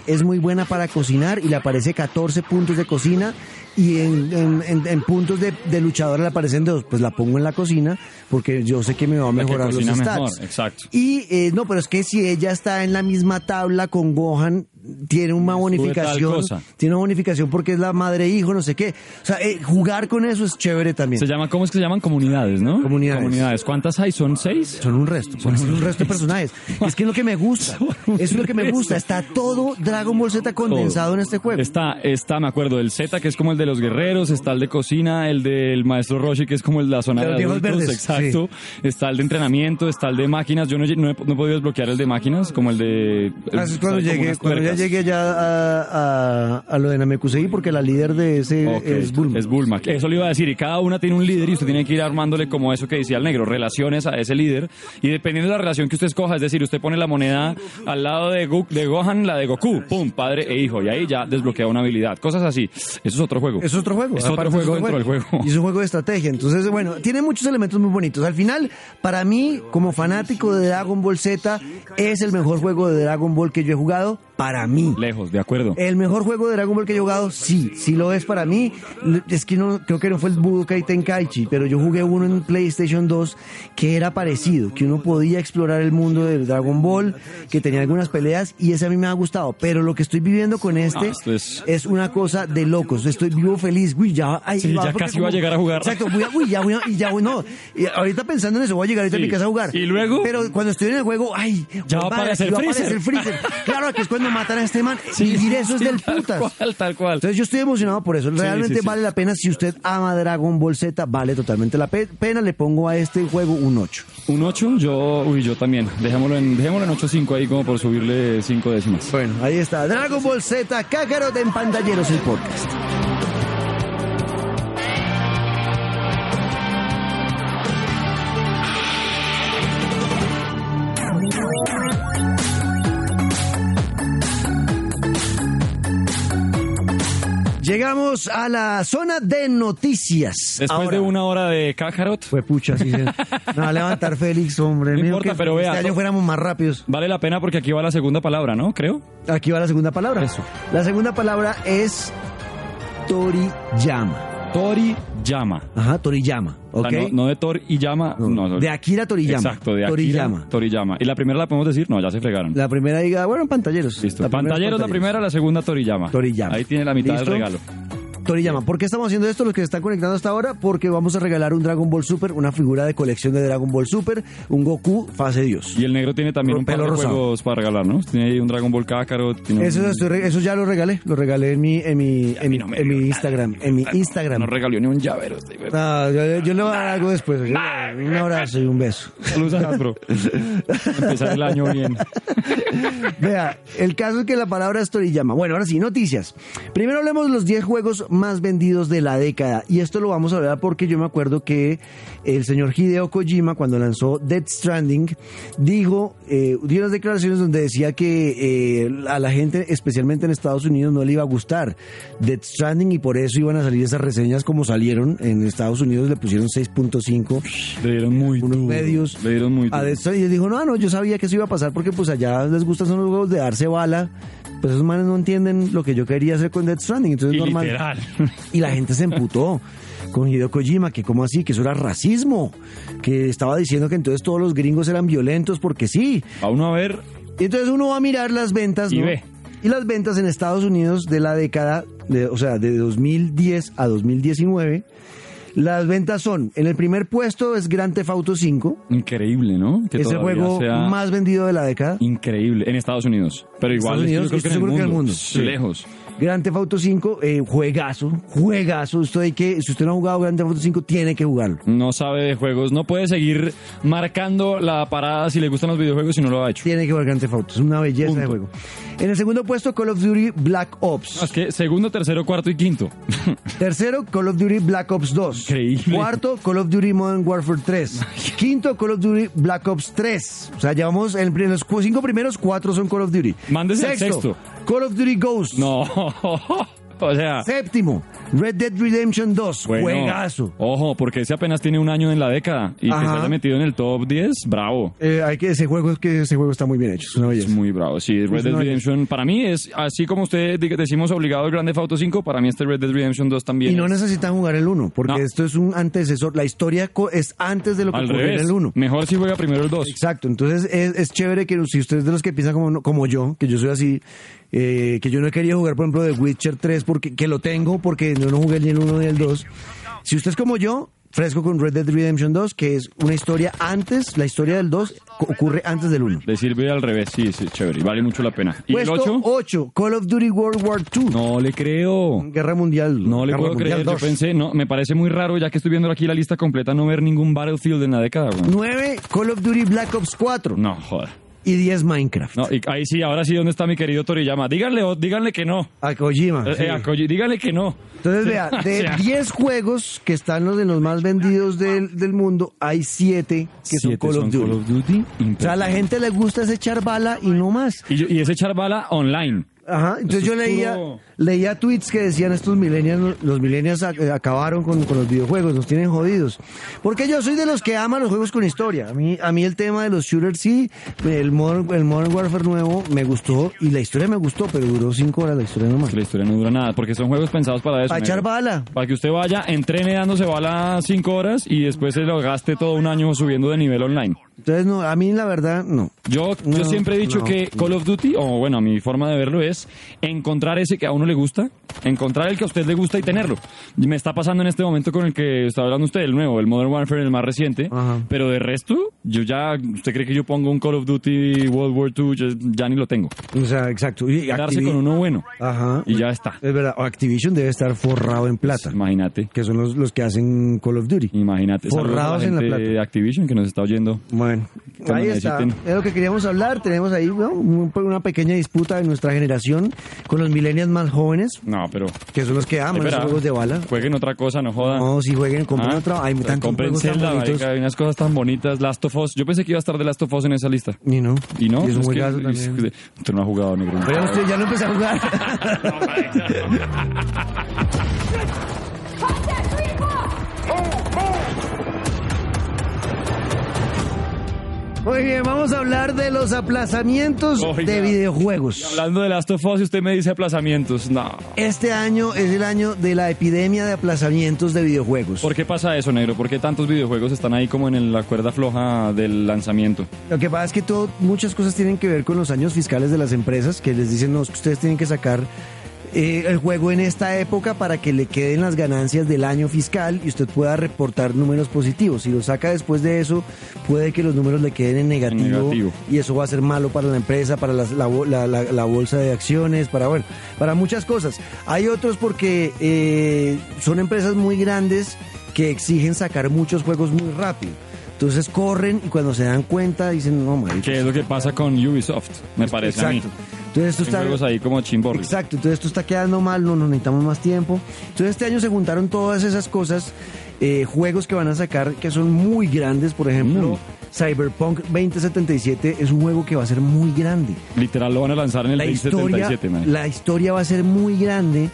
Es muy buena para cocinar y le aparece 14 puntos de cocina y en, en- en- en puntos de, de luchador le aparecen dos. Pues la pongo en la cocina porque yo sé que me va a mejorar los stats. mejor, exacto. Y eh, no, pero es que si ella está en la misma tabla con Gohan, tiene una bonificación. Tiene una bonificación porque es la madre e hijo, no sé qué. O sea, eh, jugar con eso es chévere también. Se llama, ¿cómo es que se llaman? Comunidades, ¿no? Comunidades. ¿Cuántas hay? ¿Son seis? Son un resto, son un resto de personajes. Es que es lo que me gusta. Es lo que me gusta. Está todo Dragon Ball Z condensado Todo. en este juego. Está, está, me acuerdo, el Z, que es como el de los guerreros, está el de cocina, el del maestro Roshi, que es como el de la zona De los de adultos, verdes, exacto. Está el de entrenamiento, está el de máquinas. Yo no, no he, no he podido desbloquear el de máquinas, como el de... Es cuando llegué, cuando llegué ya a, a, a lo de Namekusei, porque la líder de ese es Bulma. Es Bulma. Eso le iba a decir. Y cada una tiene un líder y usted tiene que ir armándole como eso que decía el negro, relaciones a ese líder. Y dependiendo de la relación que usted escoja, es decir, usted pone la moneda al lado de, Gu- de Gohan, la de Goku, pum, padre e hijo. Y ahí ya desbloquea una habilidad. Cosas así. Eso es otro juego. Es otro juego. Es otro aparte juego dentro del juego. Y es un juego de estrategia. Entonces, bueno, tiene muchos elementos muy bonitos. Al final, para mí, como fanático de Dragon Ball Z, es el mejor juego de Dragon Ball que yo he jugado. Para mí. Lejos, de acuerdo. El mejor juego de Dragon Ball que he jugado, sí, sí lo es para mí. Es que no, creo que no fue el Budokai Tenkaichi, pero yo jugué uno en PlayStation 2 que era parecido, que uno podía explorar el mundo del Dragon Ball, que tenía algunas peleas y ese a mí me ha gustado. Pero lo que estoy viviendo con este Ah, es- es una cosa de locos. Estoy vivo feliz. Uy, ya, ay, Sí, ya casi voy a llegar a jugar. Exacto, voy a, uy, ya voy a, ya voy, no. Y ahorita pensando en eso, voy a llegar ahorita Sí. a mi casa a jugar. ¿Y luego? Pero cuando estoy en el juego, ay, Ya va a aparecer va a aparecer Freezer. Claro, que es cuando matan a este man. Sí, Vivir eso sí, es del tal putas. cual, tal cual. Entonces yo estoy emocionado por eso. Realmente sí. vale la pena. Si usted ama Dragon Ball Z, vale totalmente la pe- pena. Le pongo a este juego un 8. Un 8, yo, uy, yo también. Dejémoslo en, dejémoslo en 8.5 ahí como por subirle 5 décimas. Bueno, ahí está. Dragon Ball Z, Kakarot en Pantalleros, el podcast. Llegamos a la zona de noticias. Después Ahora. de una hora de Kakarot, Fue pucha, sí. Me va a levantar Félix, hombre. No Mío, importa, que pero vea, Este año fuéramos más rápidos. vale la pena porque aquí va la segunda palabra, ¿no? Creo. Aquí va la segunda palabra. Eso. La segunda palabra es Toriyama. Toriyama. Ajá, Toriyama. O ¿Ok? sea, no, no de Tor y llama. No, no. de Akira Toriyama. Exacto, de Akira Toriyama. Toriyama. ¿Y la primera la podemos decir? No, ya se fregaron. La primera diga, bueno, pantalleros. Listo. La Pantalleros la primera, la segunda Toriyama. Toriyama. Ahí tiene la mitad ¿Listo? del regalo. Toriyama. ¿Por qué estamos haciendo esto? Los que se están conectando hasta ahora, porque vamos a regalar un Dragon Ball Super, una figura de colección de Dragon Ball Super, un Goku fase Dios. Y el negro tiene también un par de rosado. juegos para regalar, ¿no? Tiene ahí un Dragon Ball Kakarot. Eso, un- estoy re- eso ya lo regalé, lo regalé en mi, en mi, en mi, no en mi Instagram, en mi Instagram. No regaló ni un llavero. este. Ah, yo, yo le voy a dar algo después. yo- un abrazo y un beso. Saludos a Hasbro. Empezar el año bien. Vea, el caso es que la palabra es Toriyama. Bueno, ahora sí, noticias. Primero hablemos de los 10 juegos más vendidos de la década. Y esto lo vamos a hablar porque yo me acuerdo que el señor Hideo Kojima, cuando lanzó Dead Stranding, dijo, eh, dio unas declaraciones donde decía que eh, a la gente, especialmente en Estados Unidos, no le iba a gustar Dead Stranding y por eso iban a salir esas reseñas como salieron. En Estados Unidos le pusieron 6.5 Le dieron muy unos duro. medios Le dieron muy a duro. Death Stranding. Y dijo, no, no, yo sabía que eso iba a pasar porque pues allá les gustan son los juegos de darse bala. Pues esos manes no entienden lo que yo quería hacer con Death Stranding. Entonces Y es normal. literal. Y la gente se emputó con Hideo Kojima, que como así, que eso era racismo, que estaba diciendo que entonces todos los gringos eran violentos porque sí. A uno a ver, Y entonces uno va a mirar las ventas, Y ¿no? ve. Y las ventas en Estados Unidos de la década, de, o sea, de 2010 a 2019, las ventas son, en el primer puesto es Grand Theft Auto 5, increíble, ¿no? Que es el juego sea más vendido de la década. increíble en Estados Unidos. Pero igual Unidos, yo creo que el mundo. mundo, sí. Lejos. Grand Theft Auto 5, eh, juegazo, juegazo. Usted hay que, si usted no ha jugado Grand Theft Auto 5, tiene que jugarlo. No sabe de juegos. No puede seguir marcando la parada si le gustan los videojuegos si no lo ha hecho. Tiene que jugar Grand Theft Auto, es una belleza de juego. En el segundo puesto, Call of Duty Black No, Ops. es que segundo, tercero, cuarto y quinto. Tercero, Call of Duty Black Ops 2. Increíble. Cuarto, Call of Duty Modern Warfare 3. Quinto, Call of Duty Black Ops 3. O sea, llevamos en los cinco primeros, cuatro son Call of Duty. Mándese al sexto. Call of Duty Ghost. No. O sea, Séptimo, Red Dead Redemption 2, Bueno, juegazo. Ojo, porque ese apenas tiene un año en la década y que se haya metido en el top 10, bravo. Eh, hay que ese juego es que ese juego está muy bien hecho, es una Es belleza. muy bravo. Sí, Red Es Dead Redemption para mí es así como usted decimos obligado el Grande Auto 5, para mí este Red Dead Redemption 2 también. Y no es necesitan jugar el 1, porque No. esto es un antecesor. La historia es antes de lo que al ocurrió en el 1. Mejor si juega primero el 2. Exacto, entonces es, es chévere que si usted es de los que piensan como, como yo, que yo soy así, eh, que yo no he querido jugar, por ejemplo, The Witcher 3, porque, que lo tengo porque yo no jugué ni el 1 ni el 2. Si usted es como yo, fresco con Red Dead Redemption 2, que es una historia antes, la historia del 2 co- ocurre antes del 1. Le sirve al revés, sí, sí, chévere. Vale mucho la pena. ¿Y el Puesto 8? 8, Call of Duty World War II. No le creo. Guerra Mundial. No le Guerra puedo Mundial creer. Yo 2. pensé, no, me parece muy raro, ya que estoy viendo aquí la lista completa, no ver ningún Battlefield en la década. güey. 9, Call of Duty Black Ops 4. No, joder. Y 10, Minecraft. No, y ahí sí, ahora sí, ¿dónde está mi querido Toriyama? Díganle, o- díganle que no. A Kojima. Eh, sí. eh, a Koji, díganle que no. Entonces, vea, de O sea, 10 juegos que están los de los más vendidos del, del mundo, hay 7 que son Call of Duty. Duty. O sea, a la gente le gusta es echar bala y no más. Y, yo- y es echar bala online. Ajá, entonces yo leía, puro- leía tweets que decían estos millennials, los millennials ac- acabaron con, con los videojuegos, nos tienen jodidos. Porque yo soy de los que aman los juegos con historia. A mí, a mí el tema de los shooters sí, el Modern, el Modern Warfare nuevo me gustó y la historia me gustó, pero duró 5 horas la historia nomás. La historia no dura nada, porque son juegos pensados para eso. Para echar bala. Para que usted vaya, entrene dándose bala cinco horas y después se lo gaste todo un año subiendo de nivel online. Entonces, no, a mí la verdad, no. Yo, No, yo siempre he dicho no, que Call of Duty, o bueno, mi forma de verlo es encontrar ese que a uno le gusta, encontrar el que a usted le gusta y tenerlo. Me está pasando en este momento con el que está hablando usted, el nuevo, el Modern Warfare, el más reciente. Ajá. Pero de resto, yo ya, ¿usted cree que yo pongo un Call of Duty World War II? Ya, ya ni lo tengo. O sea, exacto. Y Activi- con uno bueno. Ajá. Y ya está. Es verdad, Activision debe estar forrado en plata, Imagínate. que son los, los que hacen Call of Duty. Imagínate. Forrados en la plata. de Activision que nos está oyendo. Bueno, ahí está. Es lo que queríamos hablar. Tenemos ahí ¿no? Un- una pequeña disputa de nuestra generación con los millennials más jóvenes, No, pero. que son los que aman los espera, juegos de bala. Jueguen otra cosa, no jodan. No, si jueguen, compren Ah, otra. Hay tantos compren juegos tan marica, hay unas cosas tan bonitas. Last of Us. Yo pensé que iba a estar de Last of Us en esa lista. Y no. Y no, Y es un es que- juegazo es también. que- usted no ha jugado negro. Pero ya, usted- ya lo empecé a jugar. Muy bien, vamos a hablar de los aplazamientos Oiga. de videojuegos. Hablando de Last of Us, usted me dice aplazamientos. No. Este año es el año de la epidemia de aplazamientos de videojuegos. ¿Por qué pasa eso, negro? ¿Por qué tantos videojuegos están ahí como en la cuerda floja del lanzamiento? Lo que pasa es que todo, muchas cosas tienen que ver con los años fiscales de las empresas que les dicen, no, es que ustedes tienen que sacar eh, el juego en esta época para que le queden las ganancias del año fiscal y usted pueda reportar números positivos. Si lo saca después de eso, puede que los números le queden en negativo, En negativo. y eso va a ser malo para la empresa, para la- la- la bolsa de acciones, para bueno, para muchas cosas. Hay otros porque eh, son empresas muy grandes que exigen sacar muchos juegos muy rápido. Entonces corren y cuando se dan cuenta dicen, no, marica, ¿Qué es lo que pasa con Ubisoft? Me parece a mí. Entonces esto está juegos ahí como chimborri. Exacto, entonces esto está quedando mal, no, no necesitamos más tiempo. Entonces este año se juntaron todas esas cosas, eh, juegos que van a sacar que son muy grandes, por ejemplo, Muy. Cyberpunk 2077 es un juego que va a ser muy grande. Literal lo van a lanzar en el La historia, 2077, man. la historia va a ser muy grande.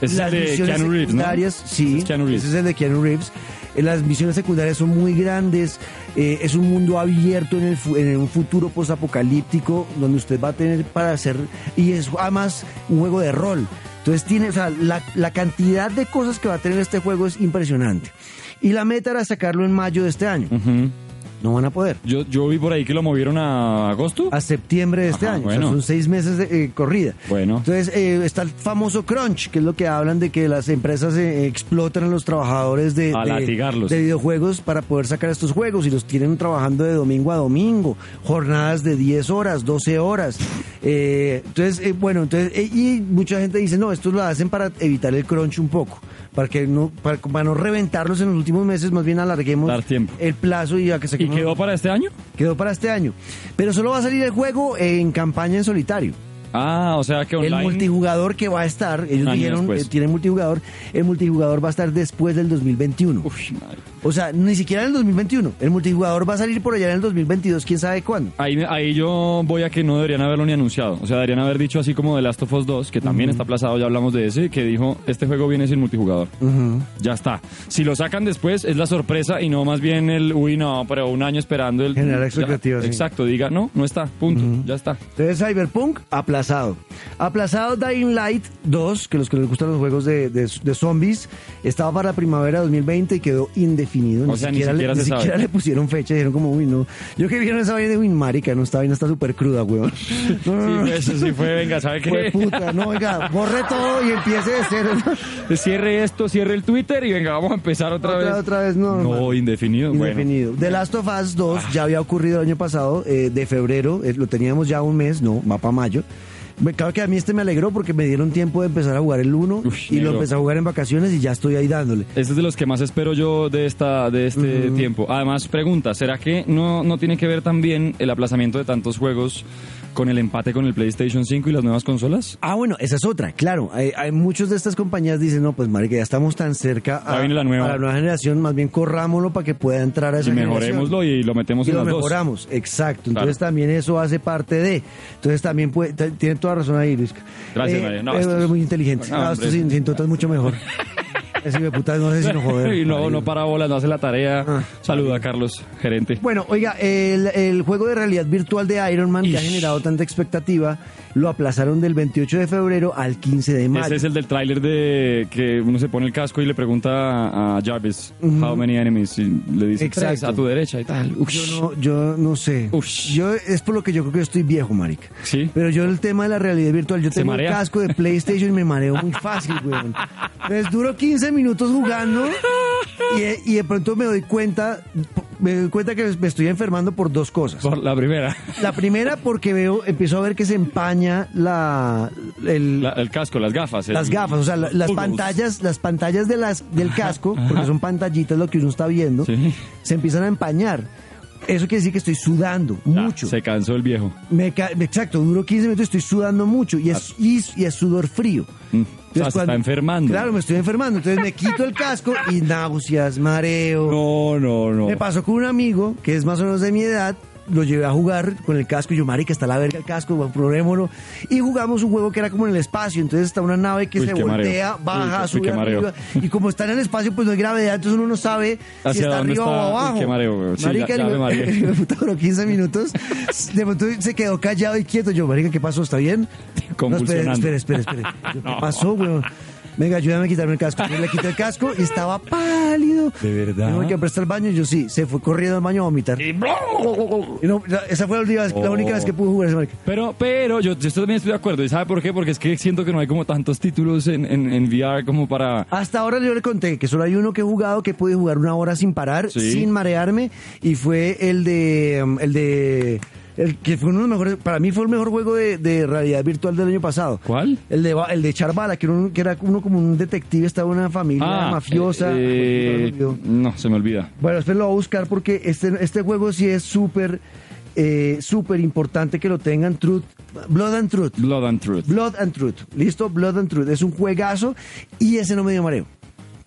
Es Las el de Keanu Reeves, ¿no? sí, es Keanu Reeves. ese es el de Keanu Reeves. Eh, Las misiones secundarias son muy grandes, eh, es un mundo abierto en, el en un futuro posapocalíptico donde usted va a tener para hacer, y es además un juego de rol. Entonces tiene, o sea, la, la cantidad de cosas que va a tener este juego es impresionante. Y la meta era sacarlo en mayo de este año. No van a poder. yo, yo vi por ahí que lo movieron a agosto. A septiembre de este Ajá, año. O sea, bueno. son seis meses de eh, corrida. Bueno. Entonces eh, está el famoso crunch, que es lo que hablan de que las empresas eh, explotan a los trabajadores de, A de- de videojuegos para poder sacar estos juegos y los tienen trabajando de domingo a domingo, jornadas de 10 horas, 12 horas. Eh, entonces, eh, bueno, entonces, y mucha gente dice, no, esto lo hacen para evitar el crunch un poco, para que no, para, para no reventarlos en los últimos meses, más bien alarguemos Dar tiempo. el plazo y a que se ¿Y quedó para este año? Quedó para este año. Pero solo va a salir el juego en campaña en solitario. Ah, o sea que online... El multijugador que va a estar, ellos dijeron, eh, tienen multijugador, el multijugador va a estar después del 2021. Uy, madre. O sea, ni siquiera en el 2021. El multijugador va a salir por allá en el 2022, quién sabe cuándo. Ahí, ahí yo voy a que no deberían haberlo ni anunciado. O sea, deberían haber dicho así como The Last of Us 2, que también está aplazado, ya hablamos de ese, que dijo, este juego viene sin multijugador. Ya está. Si lo sacan después, es la sorpresa y no más bien el, uy, no, pero un año esperando el... Generar expectativas, sí. Exacto, diga, no, no está, punto, ya está. Entonces Cyberpunk, aplazado. Aplazado Dying Light 2, que los que les gustan los juegos de, de- de zombies, estaba para la primavera de 2020 y quedó indefinido. O sea, ni siquiera le, se ni sabe. siquiera le pusieron fecha, dijeron como, uy, no. Yo que vieron esa vaina de, uy, marica, no, esta vaina está súper cruda, weón. No, no, Sí, no, fue eso sí fue, venga, ¿sabe Fue qué? puta, no, oiga, borre todo y empiece de cero. Cierre esto, cierre el Twitter y venga, vamos a empezar otra, Otra- vez. otra vez, no, No, hermano. indefinido. Bueno. Indefinido. The Last of Us 2 ya había ocurrido el año pasado, eh, de febrero, eh, lo teníamos ya un mes, no, va para mayo. Claro que a mí este me alegró porque me dieron tiempo de empezar a jugar el 1 Ush, y lo negro. empecé a jugar en vacaciones y ya estoy ahí dándole. Este es de los que más espero yo de esta de este tiempo. Además, pregunta, ¿será que no, no tiene que ver también el aplazamiento de tantos juegos con el empate con el PlayStation 5 y las nuevas consolas? Ah, bueno, esa es otra, claro. Hay, hay muchos de estas compañías dicen, no, pues marica, ya estamos tan cerca viene la nueva. a la nueva generación, más bien corrámoslo para que pueda entrar a esa Y generación. mejorémoslo y lo metemos y en lo las dos. mejoramos, exacto. Claro. Entonces también eso hace parte de. Entonces también puede, tiene toda razón ahí, Luis. Gracias, María. No, eh, muy inteligente. No, No, hombre. esto sin, sin tuta es mucho mejor. Ese de puta no sé si no joder. y no, no para bolas, no hace la tarea. Ah. Saluda Carlos, gerente. Bueno, oiga, el, el juego de realidad virtual de Iron Man que ha Ish. generado tanta expectativa, lo aplazaron del 28 de febrero al 15 de mayo. Ese es el del tráiler de que uno se pone el casco y le pregunta a, Jarvis how many enemies y le dice Exacto. "Tres a tu derecha y tal. Ush. Yo no, yo no sé. Ush. Yo es por lo que yo creo que estoy viejo, marica. Sí. Pero yo el tema de la realidad virtual, yo ¿Se tengo un casco de PlayStation y me mareo muy fácil, weón. Entonces duro 15 minutos jugando y, y de pronto me doy cuenta, me doy cuenta que me estoy enfermando por dos cosas. Por la primera. La primera porque veo, empiezo a ver que se empaña la, el- La- el casco, las gafas. el- las gafas, o sea, la- las pantallas, las pantallas de las, del casco, porque son pantallitas lo que uno está viendo, Sí. se empiezan a empañar. Eso quiere decir que estoy sudando Ya, mucho. Se cansó el viejo. Me ca- exacto, duro 15 minutos, estoy sudando mucho y es, y, y es sudor frío. Mm. O sea, se está enfermando. Claro, me estoy enfermando. Entonces me quito el casco y náuseas, mareo. No, no, no. Me pasó con un amigo que es más o menos de mi edad. Lo llevé a jugar con el casco y yo, marica, está la verga el casco, bueno, probémoslo. Y jugamos un juego que era como en el espacio. Entonces está una nave que Uy, se voltea, mareo. baja, Uy, sube arriba. Y como está en el espacio, pues no hay gravedad, entonces uno no sabe si ¿Hacia está arriba está? o abajo. qué mareo. Sí, marica, ya- ya el- me puta duró 15 minutos. De pronto se quedó callado y quieto. Yo, marica, ¿qué pasó? ¿Está bien? No, espere, espere, espere, ¿Qué pasó, weón? Venga, ayúdame a quitarme el casco. Yo le quité el casco y estaba pálido. ¿De verdad? No, que prestar el baño. Yo sí, se fue corriendo al baño a vomitar. Y no, la- esa fue la, última la única vez que pude jugar ese marica. Pero, pero yo, yo también estoy de acuerdo. ¿Y sabe por qué? Porque es que siento que no hay como tantos títulos en, en, en VR como para... Hasta ahora yo le conté que solo hay uno que he jugado que pude jugar una hora sin parar, Sí. sin marearme, y fue el de el de el que fue uno de los mejores, para mí fue el mejor juego de, de realidad virtual del año pasado. ¿Cuál? El de el de echar bala, que era, un- que era uno como un detective, estaba en una familia mafiosa. eh, no, se me olvida. Bueno, después lo voy a buscar porque este, este juego sí es súper, eh, súper importante que lo tengan. Truth, Blood and Truth. Blood and Truth. Blood and Truth. ¿Listo? Blood and Truth. Es un juegazo y ese no me dio mareo.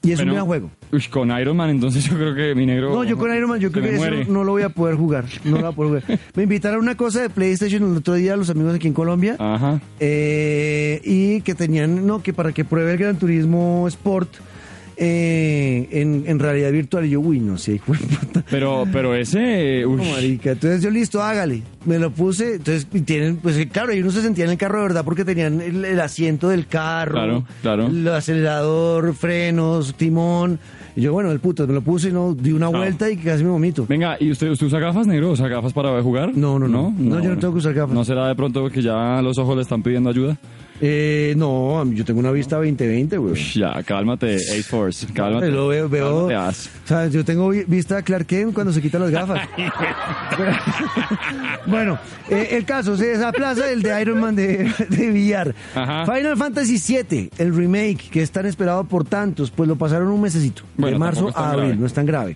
Y es un gran juego. uy, con Iron Man, entonces yo creo que mi negro... No, yo con Iron Man, yo creo que eso muere. no lo voy a poder jugar. No lo voy a poder jugar. Me invitaron a una cosa de PlayStation el otro día, los amigos aquí en Colombia. Ajá. eh, y que tenían, no, que para que pruebe el Gran Turismo Sport eh, en, en realidad virtual. Y yo, uy, no sé. Pero, pero ese... No, marica. Entonces yo listo, hágale. Me lo puse. Entonces y tienen, pues claro, y uno se sentía en el carro de verdad porque tenían el, el asiento del carro, Claro, claro. el acelerador, frenos, timón. Y yo, bueno, el puto, me lo puse y no di una No. vuelta y casi me vomito. Venga, ¿y usted, usted usa gafas, negro? ¿Usa gafas para jugar? No, no, no. No, yo no tengo que usar gafas. ¿No será de pronto que ya los ojos le están pidiendo ayuda? Eh, no, yo tengo una vista 20-20, güey. Ya, cálmate, Ace Force. Cálmate. Lo veo, veo. Cálmate. O sea, yo tengo vi- vista Clark Kent cuando se quita las gafas. bueno, eh, el caso se desaplaza el de Iron Man de, de VR. Ajá. Final Fantasy VII, el remake que es tan esperado por tantos, pues lo pasaron un mesecito, Bueno, de marzo a abril, grave. no es tan grave.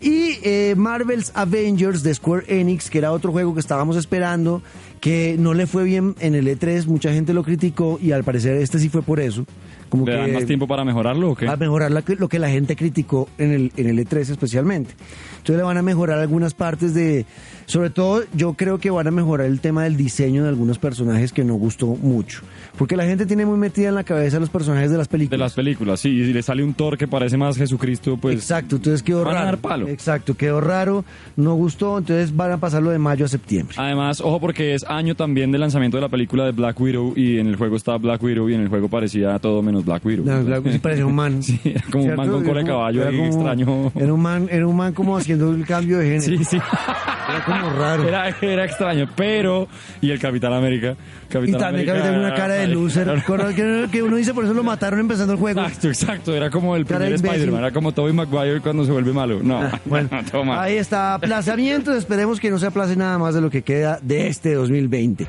Y eh, Marvel's Avengers de Square Enix, que era otro juego que estábamos esperando, que no le fue bien en el E3, mucha gente lo criticó y al parecer este sí fue por eso. Como ¿Le que dan más tiempo para mejorarlo o qué? a mejorar la lo que la gente criticó en el, en el E3 especialmente. Entonces le van a mejorar algunas partes de, sobre todo yo creo que van a mejorar el tema del diseño de algunos personajes que no gustó mucho. Porque la gente tiene muy metida en la cabeza los personajes de las De películas. las películas, sí, y si le sale un Thor que parece más Jesucristo, pues... Exacto, entonces quedó van a raro. dar palo. Exacto, quedó raro, no gustó, entonces van a pasarlo de mayo a septiembre. Además, ojo porque es año también del lanzamiento de la película de Black Widow y en el juego está Black Widow y en el juego parecía todo menos Black Widow. No, Black Widow sí parecía un man. Sí, era como un man con cola de caballo era como- extraño. Era un man, era un man como haciendo el cambio de género. Sí, sí. Era como raro. Era, era extraño, pero... Y el Capitán América. y Capitán también que América tenía una cara de loser. Con- que, que uno dice por eso lo mataron empezando el juego. Exacto, exacto. Era como el Cara de primer imbécil. Spider-Man. Era como Tobey Maguire cuando se vuelve malo. No, Ah, Bueno, todo mal. ahí está, aplazamientos. Esperemos que no se aplace nada más de lo que queda de este 2020.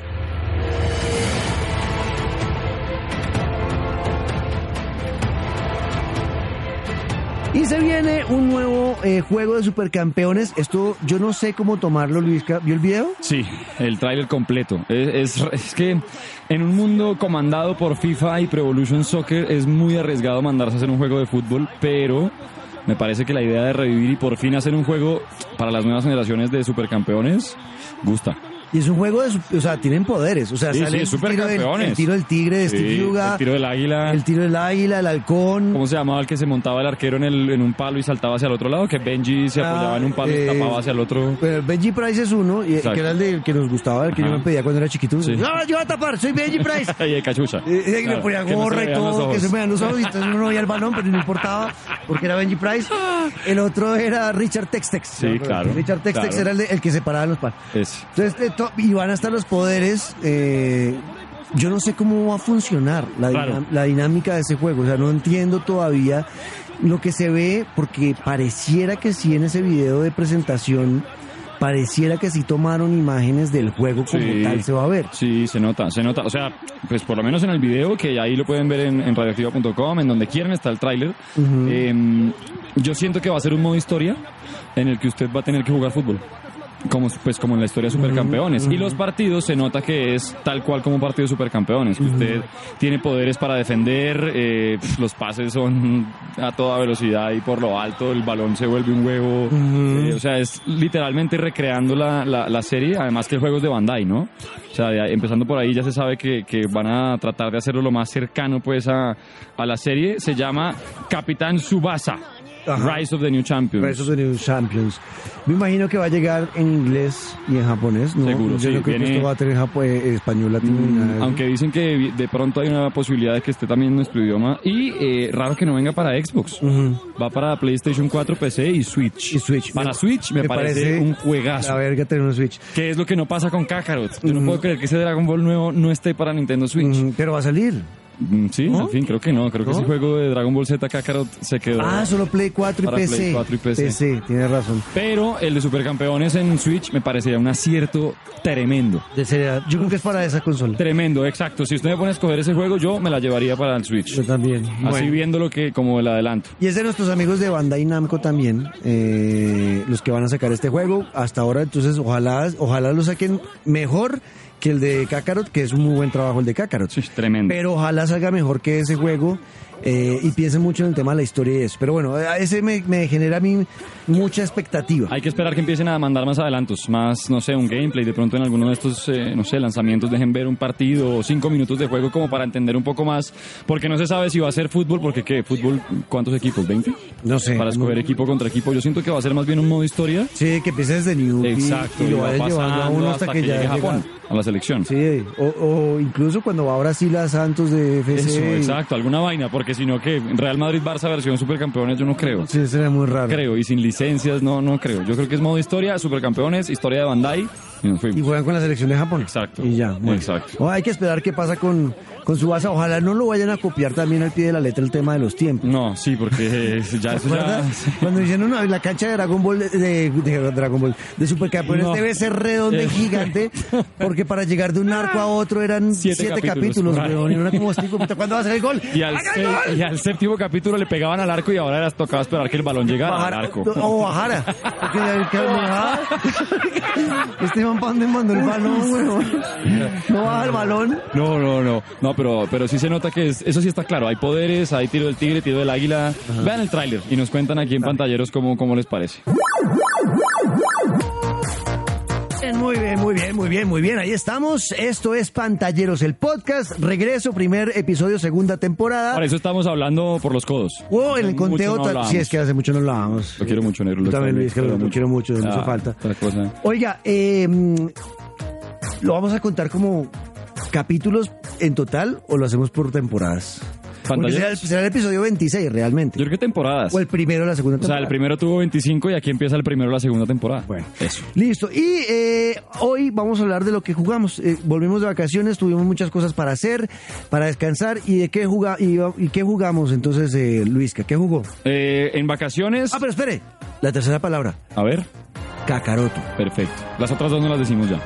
Y se viene un nuevo eh, juego de supercampeones. Esto yo no sé cómo tomarlo, Luisca. ¿Vio el video? Sí, el tráiler completo. Es, es, es que en un mundo comandado por FIFA y Pro Evolution Soccer es muy arriesgado mandarse a hacer un juego de fútbol, pero me parece que la idea de revivir y por fin hacer un juego para las nuevas generaciones de supercampeones gusta. Y es un juego de, o sea, tienen poderes. O sea, Sí, sale sí, el, tiro del, el tiro del tigre de Sí, Steve Yuga, el tiro del águila. el tiro del águila, el halcón. ¿Cómo se llamaba el que se montaba el arquero en, el, en un palo y saltaba hacia el otro lado? Que Benji se Ah, apoyaba en un palo eh, y tapaba hacia el otro. Pero Benji Price es uno, y, que era el de- que nos gustaba, el que yo me pedía cuando era chiquito. No, yo voy a tapar, soy Benji Price. y de cachucha. Eh, eh, Claro, le ponía gorra y todo, que se me vean los ojos y entonces uno no veía el balón, pero no importaba porque era Benji Price. El otro era Richard Textex. Sí, ¿no? claro, Richard Textex claro. era el, de- el que separaba los palos. Entonces, eh, to- y van a estar los poderes. eh, yo no sé cómo va a funcionar la, Claro. dinam- la dinámica de ese juego. O sea, no entiendo todavía lo que se ve, porque pareciera que sí en ese video de presentación, pareciera que sí tomaron imágenes del juego como Sí. tal se va a ver. Sí, se nota, se nota. O sea, pues por lo menos en el video, que ahí lo pueden ver en, en radioactiva.com, en donde quieran está el tráiler. Eh, yo siento que va a ser un modo historia en el que usted va a tener que jugar fútbol. Como, pues como en la historia de Supercampeones. Y los partidos se nota que es tal cual como un partido de Supercampeones. Que usted tiene poderes para defender, eh, los pases son a toda velocidad y por lo alto el balón se vuelve un huevo. Eh, o sea, es literalmente recreando la, la, la serie. Además que el juego es de Bandai, ¿no? O sea, de empezando por ahí ya se sabe que, que van a tratar de hacerlo lo más cercano pues a, a la serie. Se llama Capitán Subasa. Ajá. Rise of the New Champions. Rise of the New Champions. Me imagino que va a llegar en inglés y en japonés, ¿no? Seguro, Yo sí, no creo que viene- esto va a tener japo- eh, español latino nada de eso. Aunque dicen que de pronto hay una posibilidad de que esté también en nuestro idioma. Y eh, raro que no venga para Xbox. Va para PlayStation 4, PC y Switch. Y Switch. Para Me- Switch me, me parece, parece un juegazo. La verga tener un Switch. Que es lo que no pasa con Kakarot. Yo no puedo creer que ese Dragon Ball nuevo no esté para Nintendo Switch. Mm, pero va a salir. Mm, Sí, ¿No? al fin, creo que no. Creo que ¿No? ese juego de Dragon Ball Z Kakarot se quedó. Ah, solo Play 4 y Para PC. Play 4 y PC. tienes razón. Pero el de Supercampeones en Switch me parecería un acierto tremendo. De seriedad. Yo creo que es para esa consola. Tremendo, exacto. Si usted me pone a escoger ese juego, yo me la llevaría para el Switch. Yo también. Así Bueno. viéndolo que como el adelanto. Y es de nuestros amigos de Bandai Namco también, eh, los que van a sacar este juego. Hasta ahora, entonces, ojalá, ojalá lo saquen mejor que el de Kakarot, que es un muy buen trabajo el de Kakarot. Sí, tremendo. Pero ojalá salga mejor que ese juego eh, y piensen mucho en el tema de la historia y eso. Pero bueno, a ese me, me genera a mí mucha expectativa. Hay que esperar que empiecen a mandar más adelantos, más, no sé, un gameplay. De pronto en alguno de estos, eh, no sé, lanzamientos dejen ver un partido o cinco minutos de juego como para entender un poco más. Porque no se sabe si va a ser fútbol, porque ¿qué? ¿Fútbol cuántos equipos? ¿20? No sé. Para escoger no- equipo contra equipo. Yo siento que va a ser más bien un modo historia. Sí, que empiece desde New Exacto. y, y lo vaya llevando a uno hasta, que, ya llegue a Japón, llega. a la selección. Sí, o, o incluso cuando va a Brasil a Santos de FC. Eso, exacto, alguna vaina, porque si no que Real Madrid Barça versión supercampeones yo no creo. Sí, sería muy raro. Creo, y sin no, no creo. Yo creo que es modo historia, supercampeones, historia de Bandai, y nos Y fuimos. juegan con la selección de Japón. Exacto. Y ya, bueno. Exacto. Oh, hay que esperar qué pasa con, con su base. Ojalá no lo vayan a copiar también al pie de la letra el tema de los tiempos. No, sí, porque eh, ya eso ya... Cuando dijeron no, la cancha de Dragon Ball, de, de- de Dragon Ball, de Supercampeones No. debe ser redonda y Eh. gigante, porque para llegar de un arco a otro eran Siete siete, capítulos, capítulos, era como puta, ¿cuándo va a ser el gol? Y al ¡Haga el 6, Y al séptimo capítulo le pegaban al arco y ahora era tocaba esperar que el balón llegara Bajar- al arco. O bajara. Porque que. Este man para dónde mandó el balón, weón. No baja el balón. No, no, no. No, pero, pero sí se nota que es- eso sí está claro. Hay poderes, hay tiro del tigre, tiro del águila. Vean el tráiler y nos cuentan aquí en pantalleros cómo, cómo les parece. Bien, Muy bien, muy bien, muy bien, muy bien. Ahí estamos. Esto es Pantalleros, el podcast. Regreso, primer episodio, segunda temporada. Para eso estamos hablando por los codos. Oh, en el conteo. no sí, es que hace mucho no hablábamos. Lo quiero mucho, negro. Yo también, Luis, que lo, lo quiero mucho, no Ah, falta. otra cosa. Oiga, eh, ¿lo vamos a contar como capítulos en total o lo hacemos por temporadas? Porque será, el, ¿Pantalleros? será el episodio 26 realmente. Yo creo que temporadas. O el primero de la segunda O sea, temporada. el primero tuvo 25 y aquí empieza el primero de la segunda temporada. Bueno. eso. Listo. Y eh, hoy vamos a hablar de lo que jugamos. Eh, volvimos de vacaciones, tuvimos muchas cosas para hacer, para descansar. ¿Y de qué, juga y, y qué jugamos entonces, eh, Luisca? ¿Qué jugó? Eh, en vacaciones. Ah, pero espere. La tercera palabra. A ver, Cacaroto. perfecto. Las otras dos no las decimos ya.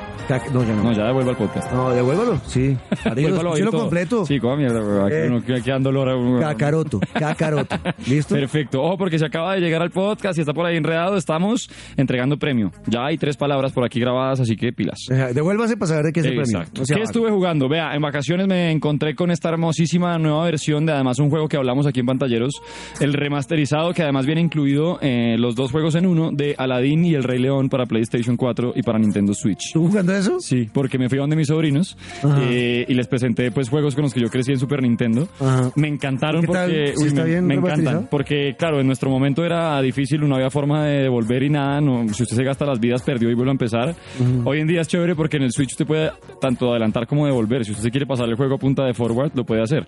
No, ya no. No, ya devuelvo al podcast. No, devuélvalo. Sí. Ahí lo completo. Sí, como mierda. Aquí, Eh. uno- aquí anda olor a- Cacaroto. Cacaroto. ¿Listo? Perfecto. Ojo, porque se acaba de llegar al podcast y está por ahí enredado. Estamos entregando premio. Ya hay tres palabras por aquí grabadas, así que pilas. Ajá, Devuélvase para saber de qué es el premio. Sea ¿Qué estuve jugando? Vea, en vacaciones me encontré con esta hermosísima nueva versión de además un juego que hablamos aquí en Pantalleros, el remasterizado que además viene incluido eh, los dos juegos en uno de Aladdin y El Rey León para PlayStation 4 y para Nintendo Switch. ¿Tú jugando eso? Sí, porque me fui a donde mis sobrinos Ajá. eh, y les presenté pues juegos con los que yo crecí en Super Nintendo. Ajá. Me encantaron porque ¿Sí uy, está me, bien me encantan. Porque claro, en nuestro momento era difícil, no había forma de devolver y nada. No, si usted se gasta las vidas, perdió y vuelve a empezar. Hoy en día es chévere porque en el Switch usted puede tanto adelantar como devolver. Si usted se quiere pasar el juego a punta de forward, lo puede hacer.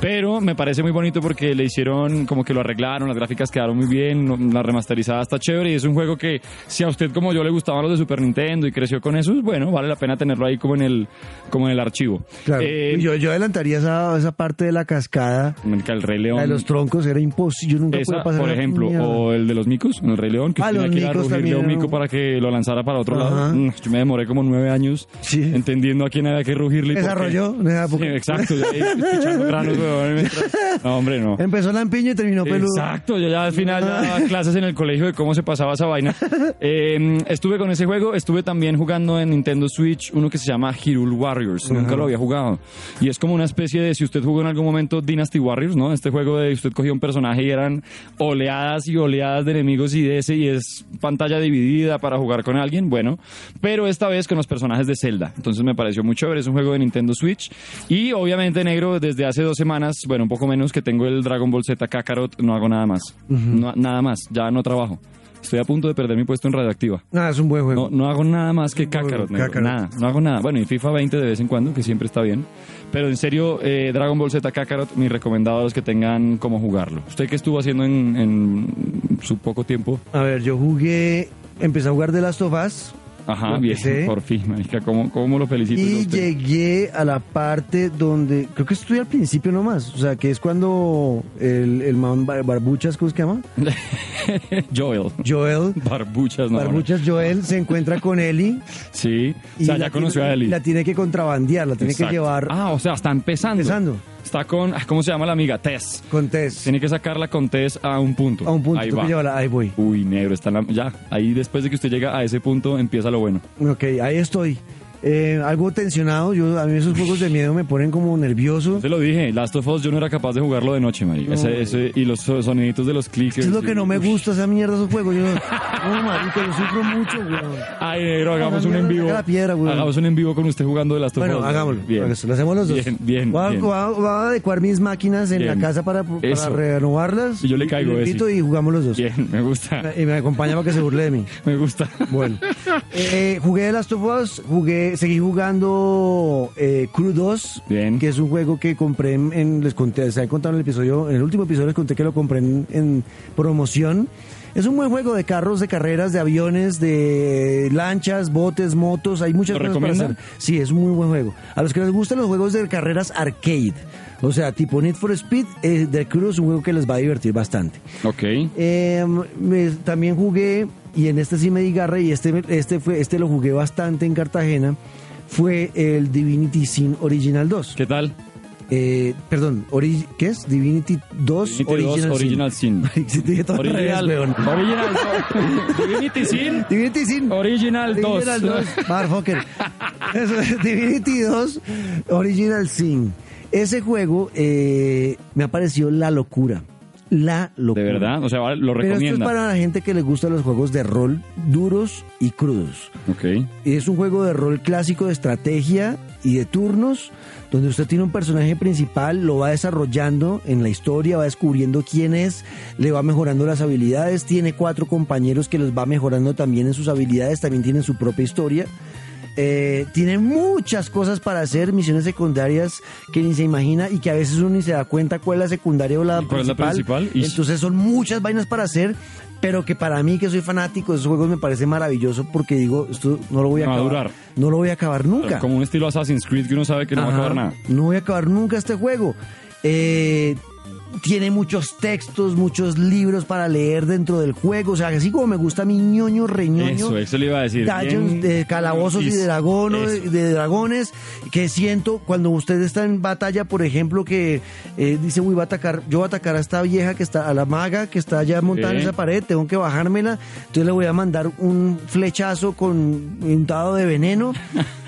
Pero me parece muy bonito porque le hicieron como que lo arreglaron, las gráficas quedaron muy bien, la remasterizada está chévere y es un juego que si a usted como yo le gustaban los de Super Nintendo y creció con esos, bueno, vale la pena tenerlo ahí como en el como en el archivo. Claro. Eh, yo, yo adelantaría esa, esa parte de la cascada. el Rey León. La de los troncos era imposible. Yo nunca pude Esa, pasar por ejemplo, o el de los micos, el Rey León, que Ah, tenía que ir a rugirle a un mico para que lo lanzara para otro Ajá. lado. Mm, Yo me demoré como nueve años Sí. entendiendo a quién había que rugirle. Desarrolló en esa época. Sí, exacto. ahí escuchando granos, mientras- No, hombre, no. Empezó lampiño y terminó peludo. Exacto, yo ya al final ya daba clases en el colegio de cómo se pasaba esa vaina. Eh, estuve con ese juego, estuve también jugando en Nintendo Switch uno que se llama Hyrule Warriors, nunca lo había jugado. Y es como una especie de, si usted jugó en algún momento Dynasty Warriors, ¿no? Este juego de usted cogía un personaje y eran oleadas y oleadas de enemigos y de ese, y es pantalla dividida para jugar con alguien, bueno, pero esta vez con los personajes de Zelda. Entonces me pareció muy chévere, es un juego de Nintendo Switch. Y obviamente, negro, desde hace dos semanas, bueno, un poco menos que tengo el Dragon Ball Z Kakarot, no hago nada más. No- nada más, ya no trabajo. Estoy a punto de perder mi puesto en radioactiva. Nada, es un buen juego. No, no hago nada más que Kakarot, negro, Kakarot. nada, no hago nada. Bueno, y FIFA 20 de vez en cuando, que siempre está bien. Pero en serio, eh, Dragon Ball Z Kakarot, mi recomendado a los que tengan cómo jugarlo. ¿Usted qué estuvo haciendo en, en su poco tiempo? A ver, yo jugué, empecé a jugar The Last of Us Ajá, bien, por fin, marica, ¿cómo, cómo lo felicito? y llegué a la parte donde, creo que estoy al principio nomás, o sea, que es cuando el, el man Bar- Barbuchas, ¿cómo se llama? Joel. Joel. Barbuchas, no. Barbuchas Joel se encuentra con Ellie. Sí, o sea, ya conoció tiene- a Eli. La tiene que contrabandear, la tiene Exacto. que llevar Ah, o sea, está empezando. empezando Está con, ah, ¿cómo se llama la amiga? Tess. con Tess. Tiene que sacarla con Tess a un punto. A un punto, Ahí va. que ahí voy. Uy, negro, está en la- ya. Ahí después de que usted llega a ese punto, empieza lo bueno. Ok, ahí estoy. Eh, algo tensionado, yo a mí esos juegos de miedo me ponen como nervioso. Se lo dije, Last of Us yo no era capaz de jugarlo de noche, marica. Ese- ese- y los so- soniditos de los clickers. Eso es lo y- que no me gusta esa mierda esos juegos. Yo, no, marica, yo sufro mucho, weón. Ay, negro, hagamos un en vivo. la piedra, hagamos un en vivo con usted jugando de Last of Bueno, Us. hagámoslo. Bien. Eso, Lo hacemos los dos. Bien, bien, Voy a, bien. voy a- voy a adecuar mis máquinas en Bien. la casa para, para Eso. renovarlas. Y yo le caigo, invito y jugamos los dos. Bien, me gusta. Y me acompaña para que se burle de mí. Me gusta. Bueno, eh, jugué The Last of Us, jugué, seguí jugando eh, Crew 2, Bien. que es un juego que compré en, en- les conté, había contado en el episodio, en el último episodio les conté que lo compré en, en promoción. Es un buen juego de carros, de carreras, de aviones, de lanchas, botes, motos, hay muchas ¿Lo cosas para recomienda? hacer. Sí, es un muy buen juego. A los que les gustan los juegos de carreras arcade, o sea, tipo Need for Speed, eh, The Crew es un juego que les va a divertir bastante. Ok. Eh, me- también jugué, y en este sí me di garra, y este, este, fue, este lo jugué bastante en Cartagena, fue el Divinity Sin Original 2. ¿Qué tal? Eh, perdón, ori- ¿qué es? Divinity 2 Divinity 2 Original Sin. Sí, te dije todo al revés, Original, original, Divinity Sin, Divinity Sin. Original 2. Original 2. Motherfucker. Eso es Divinity 2 Original Sin. Ese juego eh, me ha parecido la locura. La locura. De verdad, o sea, lo Pero esto es recomienda. para la gente que le gustan los juegos de rol duros y crudos. Ok. Es un juego de rol clásico de estrategia y de turnos, donde usted tiene un personaje principal, lo va desarrollando en la historia, va descubriendo quién es, le va mejorando las habilidades, tiene cuatro compañeros que los va mejorando también en sus habilidades, también tienen su propia historia. Eh, tiene muchas cosas para hacer, misiones secundarias que ni se imagina y que a veces uno ni se da cuenta cuál es la secundaria o la ¿Y cuál es la principal. principal? Entonces son muchas vainas para hacer, pero que para mí que soy fanático de esos juegos me parece maravilloso porque digo, esto no lo voy a No acabar. durar. No lo voy a acabar nunca. Como un estilo Assassin's Creed que uno sabe que no va a acabar nada. No voy a acabar nunca este juego. Eh, tiene muchos textos, muchos libros para leer dentro del juego. O sea, así como me gusta mi ñoño, reñoño. Eso, eso le iba a decir. Dungeons Bien- de calabozos y de, dragones, de dragones que siento cuando usted está en batalla, por ejemplo, que eh, dice, uy, va a atacar, yo voy a atacar a esta vieja que está, a la maga que está allá montada en esa pared, tengo que bajármela, entonces le voy a mandar un flechazo con un dado de veneno.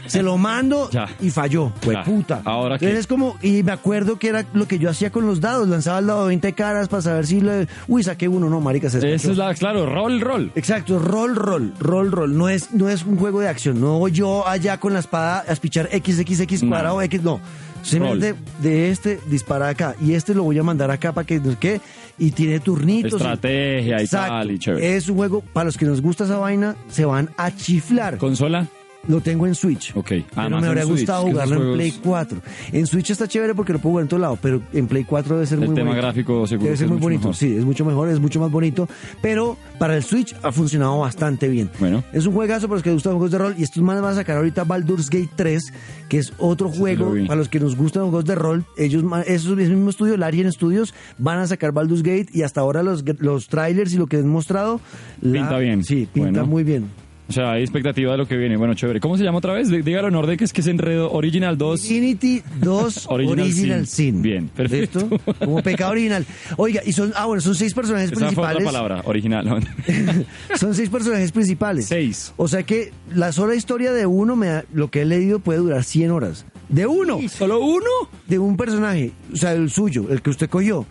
Se lo mando Ya. y falló. Fue puta. Ahora Entonces qué? es como, y me acuerdo que era lo que yo hacía con los dados, lanzaba el dado de 20 caras para saber si le, uy, saqué uno, no, marica, se Esa es la, claro, rol, rol. Exacto, rol, rol, rol, rol. No es, no es un juego de acción. No voy yo allá con la espada a espichar XXX No. cuadrado X, no. Simplemente de este dispara acá y este lo voy a mandar acá para que no qué y tiene turnitos. Estrategia y Exacto. tal, y chévere. Es un juego para los que nos gusta esa vaina, se van a chiflar. ¿Consola? Lo tengo en Switch. Ok. Pero Además me habría gustado jugarlo en Play 4. En Switch está chévere porque lo puedo jugar en todo lado, pero en Play 4 debe ser El muy tema bonito. gráfico seguro Debe ser muy bonito, mejor. sí, es mucho mejor, es mucho más bonito. Pero para el Switch ha funcionado bastante bien. Bueno. Es un juegazo para los que les gustan los juegos de rol. Y estos más van a sacar ahorita Baldur's Gate 3, que es otro Sí, juego para los que nos gustan los juegos de rol. Ellos, esos ese mismo estudio, Larian Studios, van a sacar Baldur's Gate y hasta ahora los, los trailers y lo que han mostrado. la- Pinta bien. Sí, pinta Bueno. muy bien. O sea, hay expectativa de lo que viene. Bueno, chévere. ¿Cómo se llama otra vez? Dí- Dígalo orden, que es que es enredo. Original 2. Infinity 2 Original Original, Sin. Sin. Bien, perfecto. ¿Listo? Como pecado original. Oiga, y son, ah, bueno, son seis personajes Esa fue otra principales. palabra, original. son seis personajes principales. Seis. O sea que la sola historia de uno, me da- lo que he leído, puede durar 100 horas. De uno. ¿Solo uno? De un personaje. O sea, el suyo, el que usted cogió.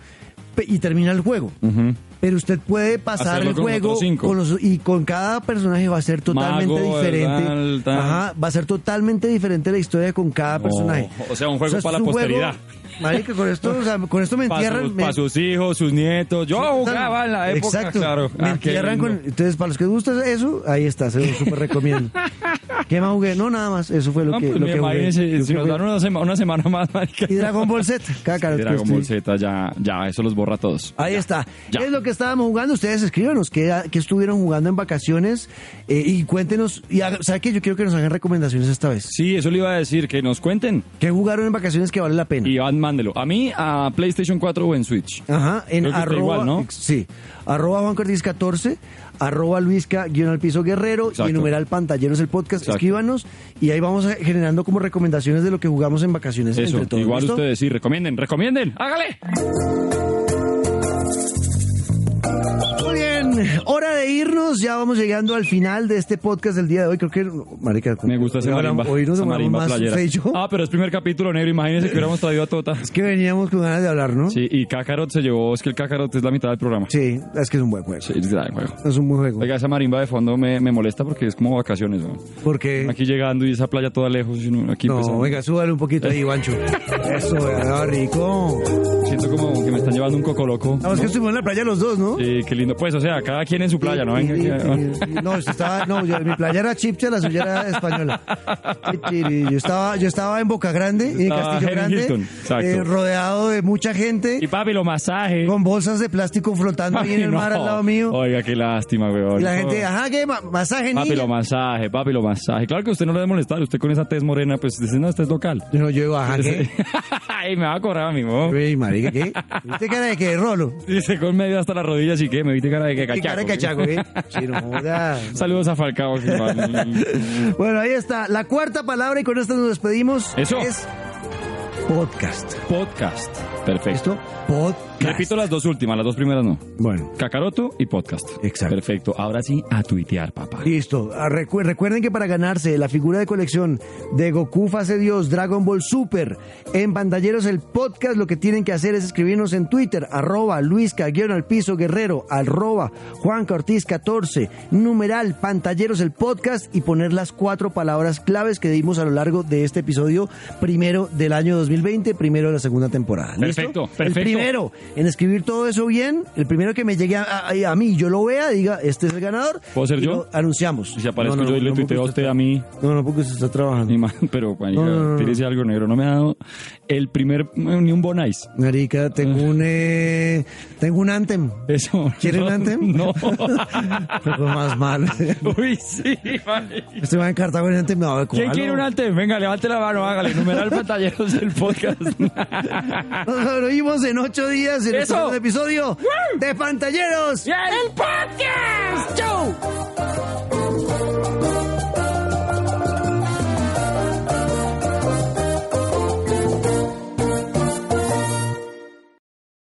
Y termina el juego. Ujú. Pero usted puede pasar Hacerlo el juego con los- y con cada personaje va a ser totalmente Mago, diferente. tal, tal. Ajá, va a ser totalmente diferente la historia con cada personaje. o sea, un juego para la juego- posteridad. Marica, con esto, o sea, con esto me Para entierran. sus, me- pa' sus hijos, sus nietos. Yo jugaba en la época, Exacto. claro. Me Ah, entierran con. Entonces, para los que les gusta eso, ahí está, se lo súper recomiendo. ¿Qué más jugué? No, nada más. Eso fue lo No, que, pues, lo que jugué. Lo si que nos dan una semana, una semana más, marica. Y Dragon Ball Z. Que Dragon estoy- Ball Z, ya, ya, eso los borra a todos. Ahí está. Ya. ¿Qué es lo que estábamos jugando? Ustedes escríbanos qué, qué estuvieron jugando en vacaciones eh, y cuéntenos. Y haga- ¿sabe qué? Yo quiero que nos hagan recomendaciones esta vez. Sí, eso le iba a decir, que nos cuenten. ¿Qué jugaron en vacaciones que vale la pena? Y van, mándelo. A mí, a PlayStation 4 o en Switch. Ajá, en arroba, igual, ¿no? sí, arroba Juan Cortés 14, arroba Luisca guion al piso guerrero Exacto. y numeral pantalleros el podcast, Exacto. escríbanos y ahí vamos generando como recomendaciones de lo que jugamos en vacaciones Eso, entre todos. igual ¿listo? ustedes, sí, recomienden, recomienden, hágale. hora de irnos, ya vamos llegando al final de este podcast del día de hoy, creo que, marica, Me gusta ese marimba. Hoy nos marimba más. Ah, pero es primer capítulo negro, imagínense que hubiéramos traído a Tota. Es que veníamos con ganas de hablar, ¿no? Sí, y Kakarot se llevó, es que el Kakarot es la mitad del programa. Sí, es que es un buen juego. Sí, es gran juego. Es un buen juego. Oiga, esa marimba de fondo me, me molesta porque es como vacaciones, ¿no? Porque... Aquí llegando y esa playa toda lejos aquí No, empezando. venga, súbale un poquito ahí, Guancho. Eso, vea, rico. Siento como que me están llevando un coco loco. Vamos que estuvimos en la playa los dos, ¿no? Sí, qué lindo. Pues, o sea, cada quien en su playa, ¿no? Venga, aquí- No, yo estaba, no, yo- mi playa era chipcha, la suya era española. Yo estaba, yo estaba en Boca Grande, en Estaba Castillo en Grande, eh, rodeado de mucha gente, Y papi, lo masaje. con bolsas de plástico flotando ahí en el mar no. al lado mío. Oiga, qué lástima, weón. Y la gente, ajá, ¿qué? Ma- ¿Masaje, Papi, niña? lo masaje, papi, lo masaje. Claro que usted no le debe molestar. Usted con esa tez morena, pues dice, no, este es local. Yo, yo digo, ajá, ¿qué? Ay, me va a cobrar a mi mo. Uy, marica, ¿qué? ¿Viste cara de qué, Rolo? Dice con medio hasta las rodillas y qué, me viste cara de que ¿Qué cachaco, cachaco. qué? Sí, no joda. Saludos a Falcao. Bueno, ahí está. La cuarta palabra y con esta nos despedimos Eso. es podcast. Podcast. Perfecto. ¿Listo? Podcast. Repito las dos últimas, las dos primeras no. Bueno. Cacaroto y podcast. Exacto. Perfecto. Ahora sí, a tuitear, papá. Listo. Ah, recu- recuerden que para ganarse la figura de colección de Goku Fase Dios Dragon Ball Super en Pantalleros el podcast, lo que tienen que hacer es escribirnos en Twitter, arroba Luisca, guion al piso guerrero, arroba Juanca Ortiz 14, numeral Pantalleros el podcast y poner las cuatro palabras claves que dimos a lo largo de este episodio primero del año 2020, primero de la segunda temporada. ¿Listo? Perfecto, El perfecto. primero en escribir todo eso bien, el primero que me llegue a, a- a mí, yo lo vea, diga, este es el ganador. ¿Puedo ser y yo? lo anunciamos. Y si aparezco No, no, yo y le no, tuiteo a usted a mí. No, no, porque usted está trabajando. Pero marica, No, no, no, no. tírese algo negro. No me ha dado el primer eh, ni un bonais. Marica, tengo un eh, tengo un anthem. Eso. ¿Quiere no, un anthem? No. Poco más mal. Uy, sí, marica. Este va en Cartago en anthem, no, ¿Quién quiere un anthem? Venga, levante la mano, hágale. Numeral pantalleros del podcast nos oímos en ocho días en Eso. el episodio de Pantalleros. ¡El podcast! ¡Chau!